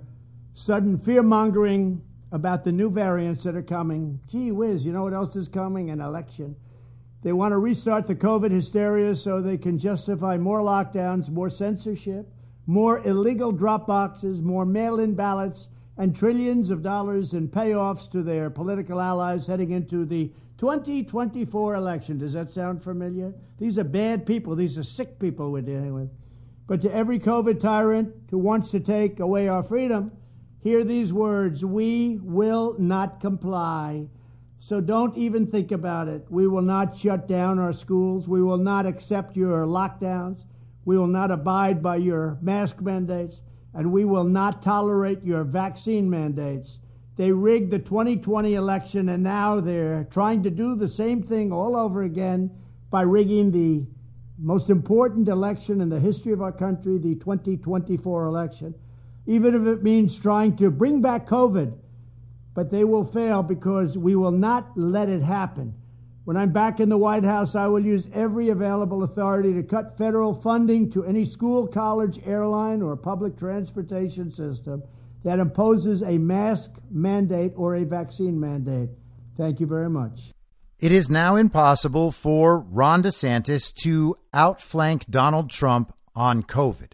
sudden fear mongering about the new variants that are coming. Gee whiz, you know what else is coming? An election. They want to restart the COVID hysteria so they can justify more lockdowns, more censorship, more illegal drop boxes, more mail in ballots, and trillions of dollars in payoffs to their political allies heading into the 2024 election. Does that sound familiar? These are bad people. These are sick people we're dealing with. But to every COVID tyrant who wants to take away our freedom, hear these words We will not comply. So don't even think about it. We will not shut down our schools. We will not accept your lockdowns. We will not abide by your mask mandates and we will not tolerate your vaccine mandates. They rigged the 2020 election, and now they're trying to do the same thing all over again by rigging the most important election in the history of our country, the 2024 election, even if it means trying to bring back COVID. But they will fail because we will not let it happen. When I'm back in the White House, I will use every available authority to cut federal funding to any school, college, airline, or public transportation system that imposes a mask mandate or a vaccine mandate. Thank you very much. It is now impossible for Ron DeSantis to outflank Donald Trump on COVID.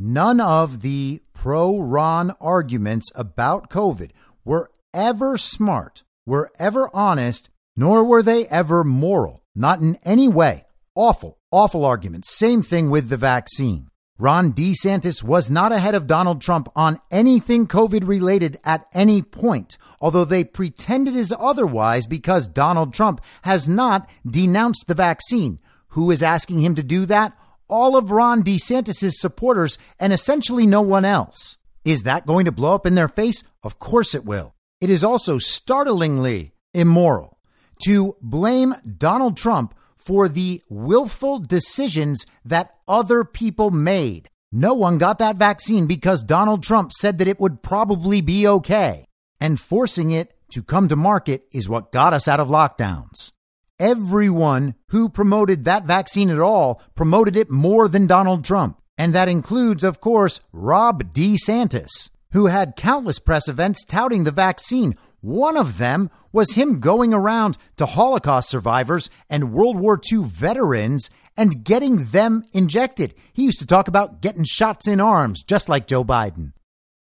None of the pro Ron arguments about COVID were ever smart, were ever honest, nor were they ever moral, not in any way. Awful, awful arguments. Same thing with the vaccine. Ron DeSantis was not ahead of Donald Trump on anything COVID related at any point, although they pretended as otherwise because Donald Trump has not denounced the vaccine. Who is asking him to do that? All of Ron DeSantis' supporters and essentially no one else. Is that going to blow up in their face? Of course it will. It is also startlingly immoral to blame Donald Trump for the willful decisions that other people made. No one got that vaccine because Donald Trump said that it would probably be okay. And forcing it to come to market is what got us out of lockdowns. Everyone who promoted that vaccine at all promoted it more than Donald Trump. And that includes, of course, Ron DeSantis, who had countless press events touting the vaccine. One of them was him going around to Holocaust survivors and World War II veterans and getting them injected. He used to talk about getting shots in arms, just like Joe Biden.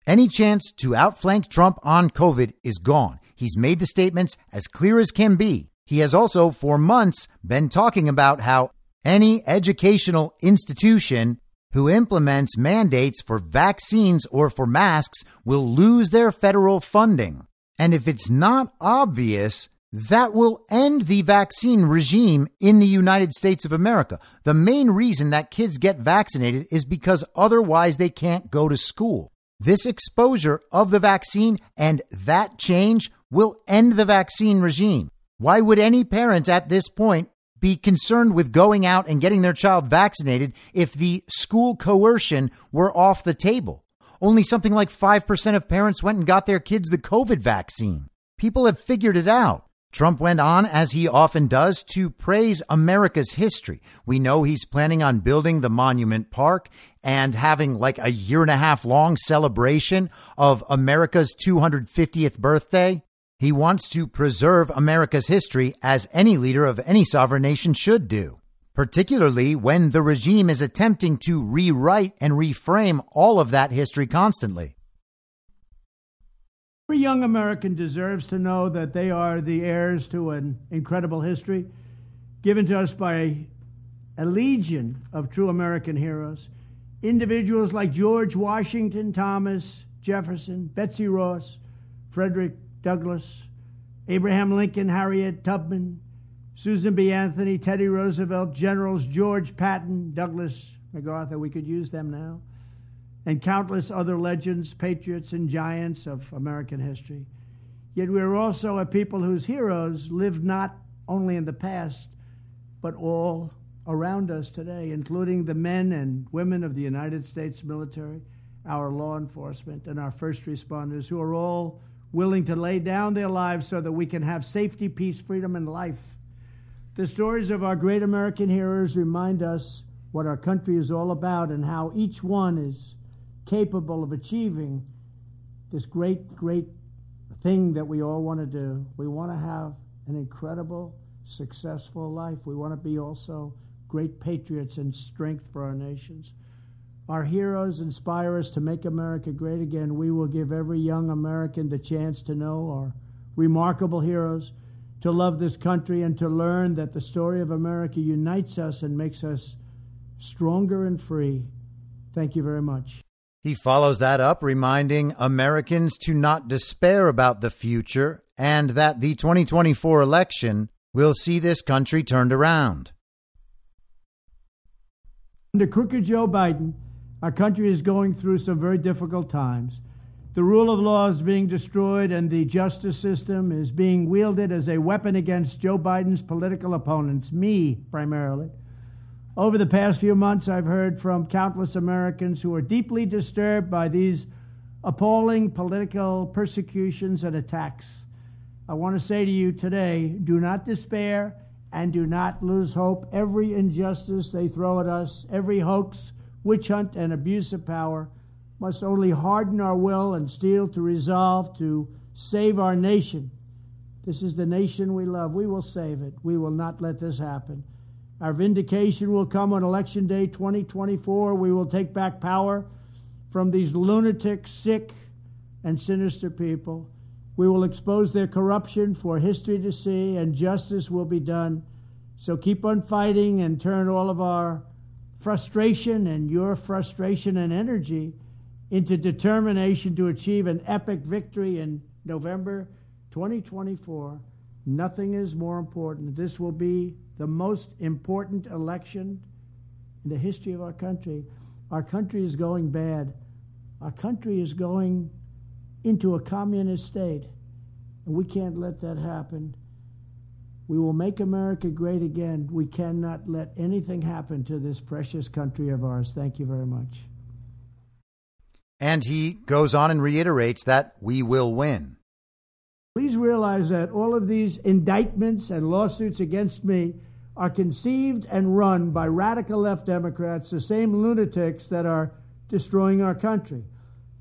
Any chance to outflank Trump on COVID is gone. He's made the statements as clear as can be. He has also, for months, been talking about how any educational institution who implements mandates for vaccines or for masks will lose their federal funding. And if it's not obvious, that will end the vaccine regime in the United States of America. The main reason that kids get vaccinated is because otherwise they can't go to school. This exposure of the vaccine and that change will end the vaccine regime. Why would any parent at this point be concerned with going out and getting their child vaccinated if the school coercion were off the table? Only something like 5% of parents went and got their kids the COVID vaccine. People have figured it out. Trump went on, as he often does, to praise America's history. We know he's planning on building the Monument Park and having like a year and a half long celebration of America's 250th birthday. He wants to preserve America's history as any leader of any sovereign nation should do particularly when the regime is attempting to rewrite and reframe all of that history constantly. Every young American deserves to know that they are the heirs to an incredible history given to us by a legion of true American heroes. Individuals like George Washington, Thomas Jefferson, Betsy Ross, Frederick Douglass, Abraham Lincoln, Harriet Tubman, Susan B. Anthony, Teddy Roosevelt, Generals George Patton, Douglas MacArthur, we could use them now, and countless other legends, patriots, and giants of American history. Yet we're also a people whose heroes lived not only in the past, but all around us today, including the men and women of the United States military, our law enforcement, and our first responders, who are all willing to lay down their lives so that we can have safety, peace, freedom, and life. The stories of our great American heroes remind us what our country is all about and how each one is capable of achieving this great, great thing that we all want to do. We want to have an incredible, successful life. We want to be also great patriots and strength for our nations. Our heroes inspire us to make America great again. We will give every young American the chance to know our remarkable heroes, to love this country, and to learn that the story of America unites us and makes us stronger and free. Thank you very much. He follows that up, reminding Americans to not despair about the future and that the 2024 election will see this country turned around. Under crooked Joe Biden, our country is going through some very difficult times. The rule of law is being destroyed, and the justice system is being wielded as a weapon against Joe Biden's political opponents, me primarily. Over the past few months, I've heard from countless Americans who are deeply disturbed by these appalling political persecutions and attacks. I want to say to you today do not despair and do not lose hope. Every injustice they throw at us, every hoax, witch hunt, and abuse of power must only harden our will and steel to resolve to save our nation. This is the nation we love. We will save it. We will not let this happen. Our vindication will come on Election Day 2024. We will take back power from these lunatic, sick, and sinister people. We will expose their corruption for history to see, and justice will be done. So keep on fighting and turn all of our frustration and your frustration and energy into determination to achieve an epic victory in November 2024. Nothing is more important. This will be the most important election in the history of our country. Our country is going bad. Our country is going into a communist state, and we can't let that happen. We will make America great again. We cannot let anything happen to this precious country of ours. Thank you very much. And he goes on and reiterates that we will win. Please realize that all of these indictments and lawsuits against me are conceived and run by radical left Democrats, the same lunatics that are destroying our country.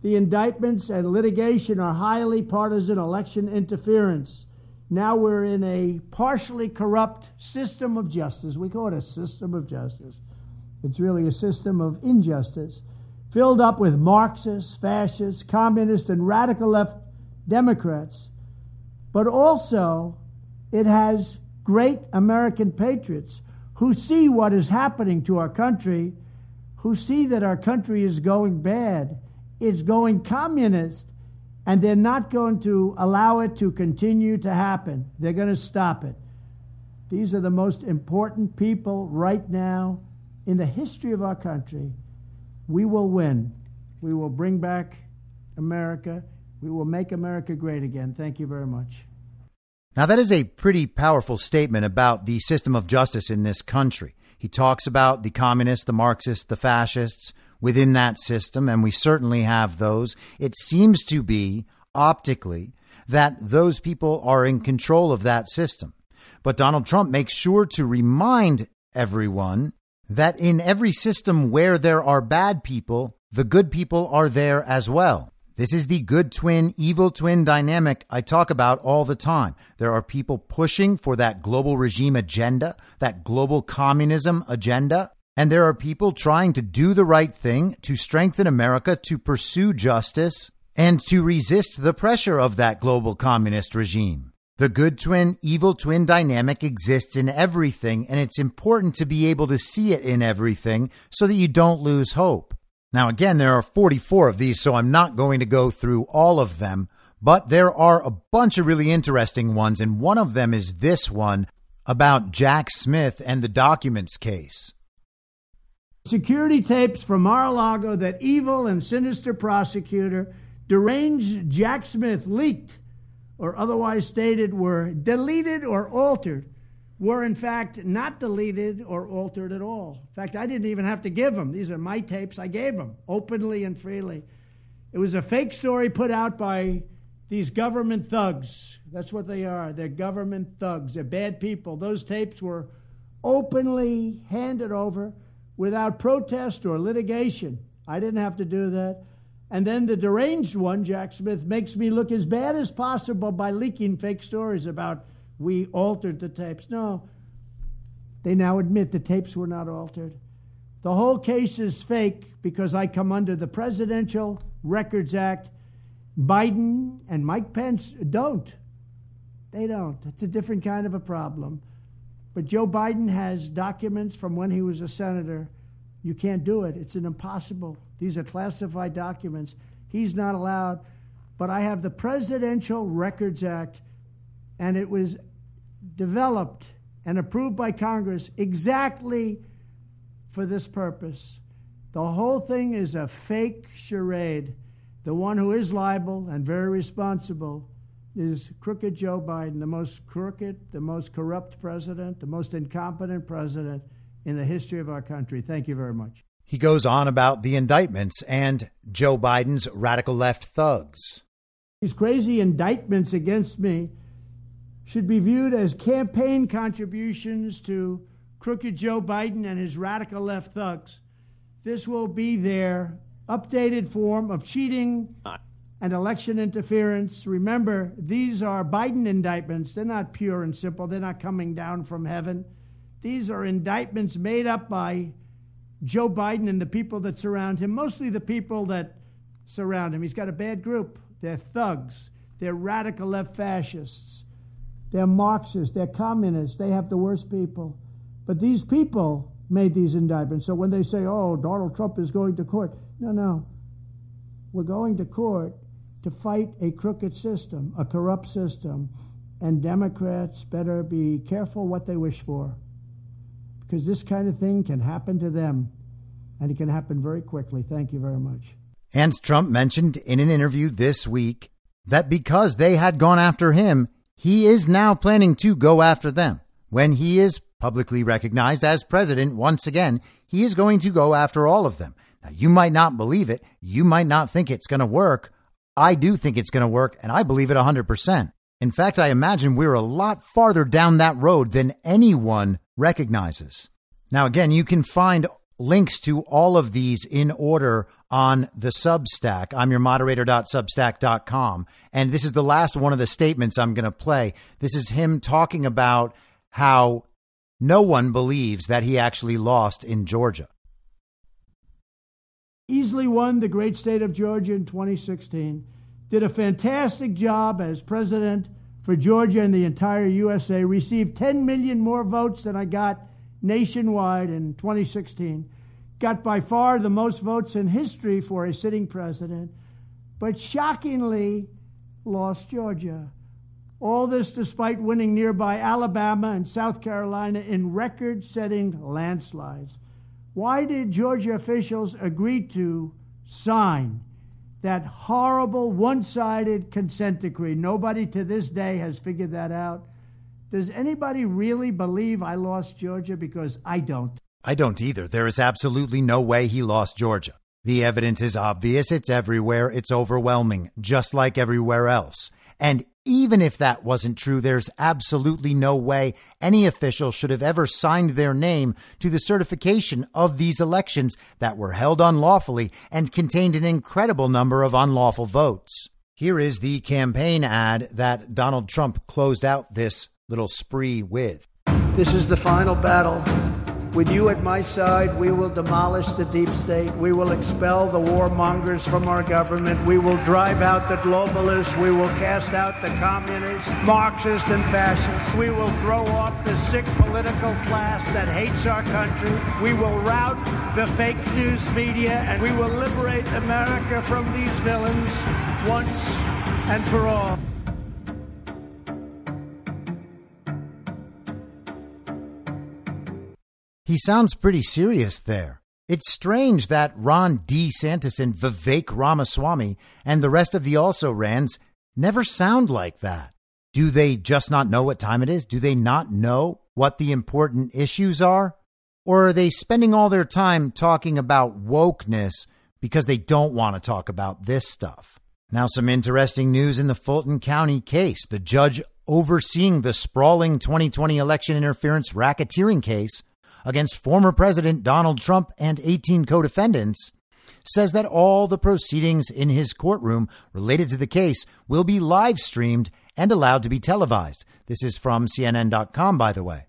The indictments and litigation are highly partisan election interference. Now we're in a partially corrupt system of justice. We call it a system of justice. It's really a system of injustice filled up with Marxists, fascists, communists, and radical left Democrats. But also, it has great American patriots who see what is happening to our country, who see that our country is going bad, it's going communist, and they're not going to allow it to continue to happen. They're going to stop it. These are the most important people right now in the history of our country. We will win. We will bring back America. We will make America great again. Thank you very much. Now, that is a pretty powerful statement about the system of justice in this country. He talks about the communists, the Marxists, the fascists within that system, and we certainly have those. It seems to be optically that those people are in control of that system. But Donald Trump makes sure to remind everyone that in every system where there are bad people, the good people are there as well. This is the good twin, evil twin dynamic I talk about all the time. There are people pushing for that global regime agenda, that global communism agenda. And there are people trying to do the right thing to strengthen America, to pursue justice, and to resist the pressure of that global communist regime. The good twin, evil twin dynamic exists in everything, and it's important to be able to see it in everything so that you don't lose hope. Now, again, there are 44 of these, so I'm not going to go through all of them, but there are a bunch of really interesting ones, and one of them is this one about Jack Smith and the documents case. Security tapes from Mar a Lago that evil and sinister prosecutor, deranged Jack Smith, leaked or otherwise stated were deleted or altered were in fact not deleted or altered at all. In fact, I didn't even have to give them. These are my tapes. I gave them openly and freely. It was a fake story put out by these government thugs. That's what they are. They're government thugs. They're bad people. Those tapes were openly handed over without protest or litigation. I didn't have to do that. And then the deranged one, Jack Smith, makes me look as bad as possible by leaking fake stories about we altered the tapes. No, they now admit the tapes were not altered. The whole case is fake because I come under the Presidential Records Act. Biden and Mike Pence don't. They don't. It's a different kind of a problem. But Joe Biden has documents from when he was a senator. You can't do it. It's an impossible. These are classified documents. He's not allowed. But I have the Presidential Records Act, and it was developed and approved by Congress exactly for this purpose. The whole thing is a fake charade. The one who is liable and very responsible is crooked Joe Biden, the most crooked, the most corrupt president, the most incompetent president in the history of our country. Thank you very much. He goes on about the indictments and Joe Biden's radical left thugs. These crazy indictments against me should be viewed as campaign contributions to crooked Joe Biden and his radical left thugs. This will be their updated form of cheating and election interference. Remember, these are Biden indictments. They're not pure and simple, they're not coming down from heaven. These are indictments made up by Joe Biden and the people that surround him, mostly the people that surround him. He's got a bad group. They're thugs, they're radical left fascists, they're Marxists, they're communists, they have the worst people. But these people made these indictments. So when they say, oh, Donald Trump is going to court, no, no. We're going to court to fight a crooked system, a corrupt system, and Democrats better be careful what they wish for because this kind of thing can happen to them and it can happen very quickly. Thank you very much. And Trump mentioned in an interview this week that because they had gone after him, he is now planning to go after them. When he is publicly recognized as president once again, he is going to go after all of them. Now, you might not believe it. You might not think it's going to work. I do think it's going to work, and I believe it 100%. In fact, I imagine we're a lot farther down that road than anyone recognizes. Now, again, you can find links to all of these in order on the Substack. I'm your moderator.substack.com. And this is the last one of the statements I'm going to play. This is him talking about how no one believes that he actually lost in Georgia. Easily won the great state of Georgia in 2016. Did a fantastic job as president for Georgia and the entire USA. Received 10 million more votes than I got nationwide in 2016. Got by far the most votes in history for a sitting president, but shockingly lost Georgia. All this despite winning nearby Alabama and South Carolina in record setting landslides. Why did Georgia officials agree to sign that horrible one sided consent decree? Nobody to this day has figured that out. Does anybody really believe I lost Georgia? Because I don't. I don't either. There is absolutely no way he lost Georgia. The evidence is obvious, it's everywhere, it's overwhelming, just like everywhere else. And even if that wasn't true, there's absolutely no way any official should have ever signed their name to the certification of these elections that were held unlawfully and contained an incredible number of unlawful votes. Here is the campaign ad that Donald Trump closed out this little spree with. This is the final battle With you at my side, we will demolish the deep state. We will expel the warmongers from our government. We will drive out the globalists. We will cast out the communists, Marxists, and fascists. We will throw off the sick political class that hates our country. We will rout the fake news media, and we will liberate America from these villains once and for all. He sounds pretty serious there. It's strange that Ron DeSantis and Vivek Ramaswamy and the rest of the also rans never sound like that. Do they just not know what time it is? Do they not know what the important issues are? Or are they spending all their time talking about wokeness because they don't want to talk about this stuff? Now, some interesting news in the Fulton County case. The judge overseeing the sprawling 2020 election interference racketeering case against former President Donald Trump and 18 co defendants says that all the proceedings in his courtroom related to the case will be live streamed and allowed to be televised. This is from CNN.com, by the way.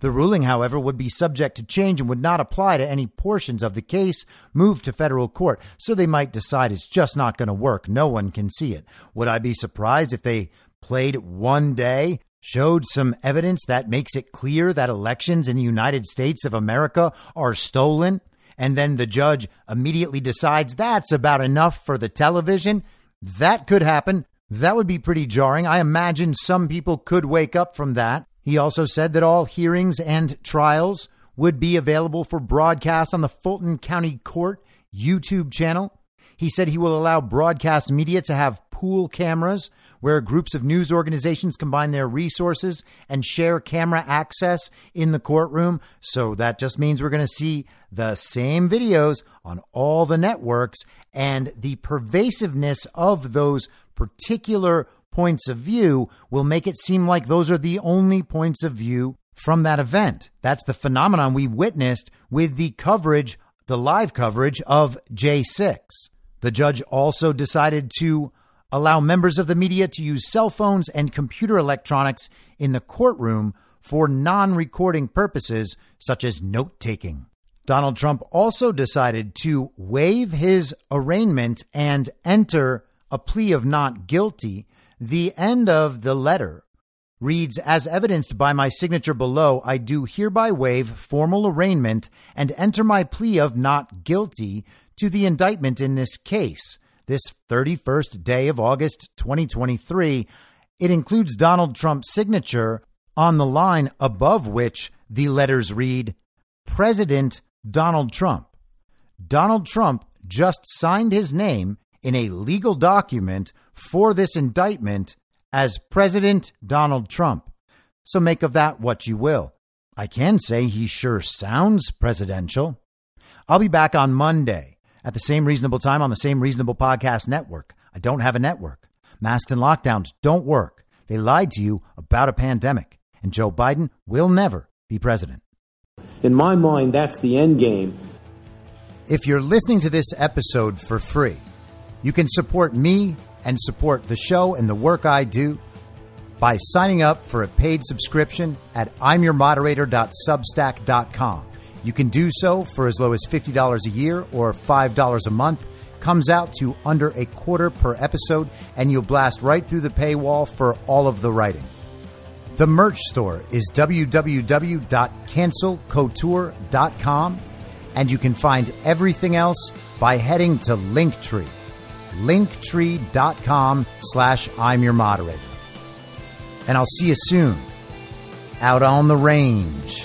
The ruling, however, would be subject to change and would not apply to any portions of the case moved to federal court, so they might decide it's just not going to work. No one can see it. Would I be surprised if they played one day showed some evidence that makes it clear that elections in the United States of America are stolen, and then the judge immediately decides that's about enough for the television, that could happen. That would be pretty jarring. I imagine some people could wake up from that. He also said that all hearings and trials would be available for broadcast on the Fulton County Court YouTube channel. He said he will allow broadcast media to have pool cameras where groups of news organizations combine their resources and share camera access in the courtroom. So that just means we're going to see the same videos on all the networks and the pervasiveness of those particular points of view will make it seem like those are the only points of view from that event. That's the phenomenon we witnessed with the coverage, the live coverage of J6. The judge also decided to allow members of the media to use cell phones and computer electronics in the courtroom for non recording purposes, such as note taking. Donald Trump also decided to waive his arraignment and enter a plea of not guilty. The end of the letter reads As evidenced by my signature below, I do hereby waive formal arraignment and enter my plea of not guilty to the indictment in this case this 31st day of August 2023. It includes Donald Trump's signature on the line above which the letters read President Donald Trump. Donald Trump just signed his name in a legal document for this indictment as President Donald Trump. So make of that what you will. I can say he sure sounds presidential. I'll be back on Monday at the same reasonable time on the same reasonable podcast network. I don't have a network. Masks and lockdowns don't work. They lied to you about a pandemic, and Joe Biden will never be president. In my mind, that's the end game. If you're listening to this episode for free, you can support me and support the show and the work I do by signing up for a paid subscription at imyourmoderator.substack.com. You can do so for as low as $50 a year or $5 a month. Comes out to under a quarter per episode, and you'll blast right through the paywall for all of the writing. The merch store is www.cancelcouture.com, and you can find everything else by heading to Linktree, linktree.com slash I'm your moderator. And I'll see you soon out on the range.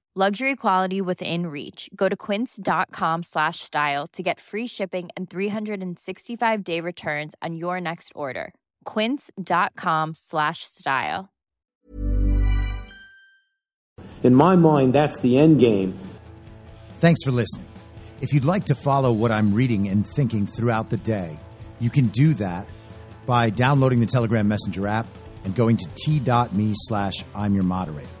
luxury quality within reach go to quince.com slash style to get free shipping and 365 day returns on your next order quince.com slash style In my mind, that's the end game. Thanks for listening. If you'd like to follow what I'm reading and thinking throughout the day, you can do that by downloading the Telegram Messenger app and going to t.me slash I'm your moderator.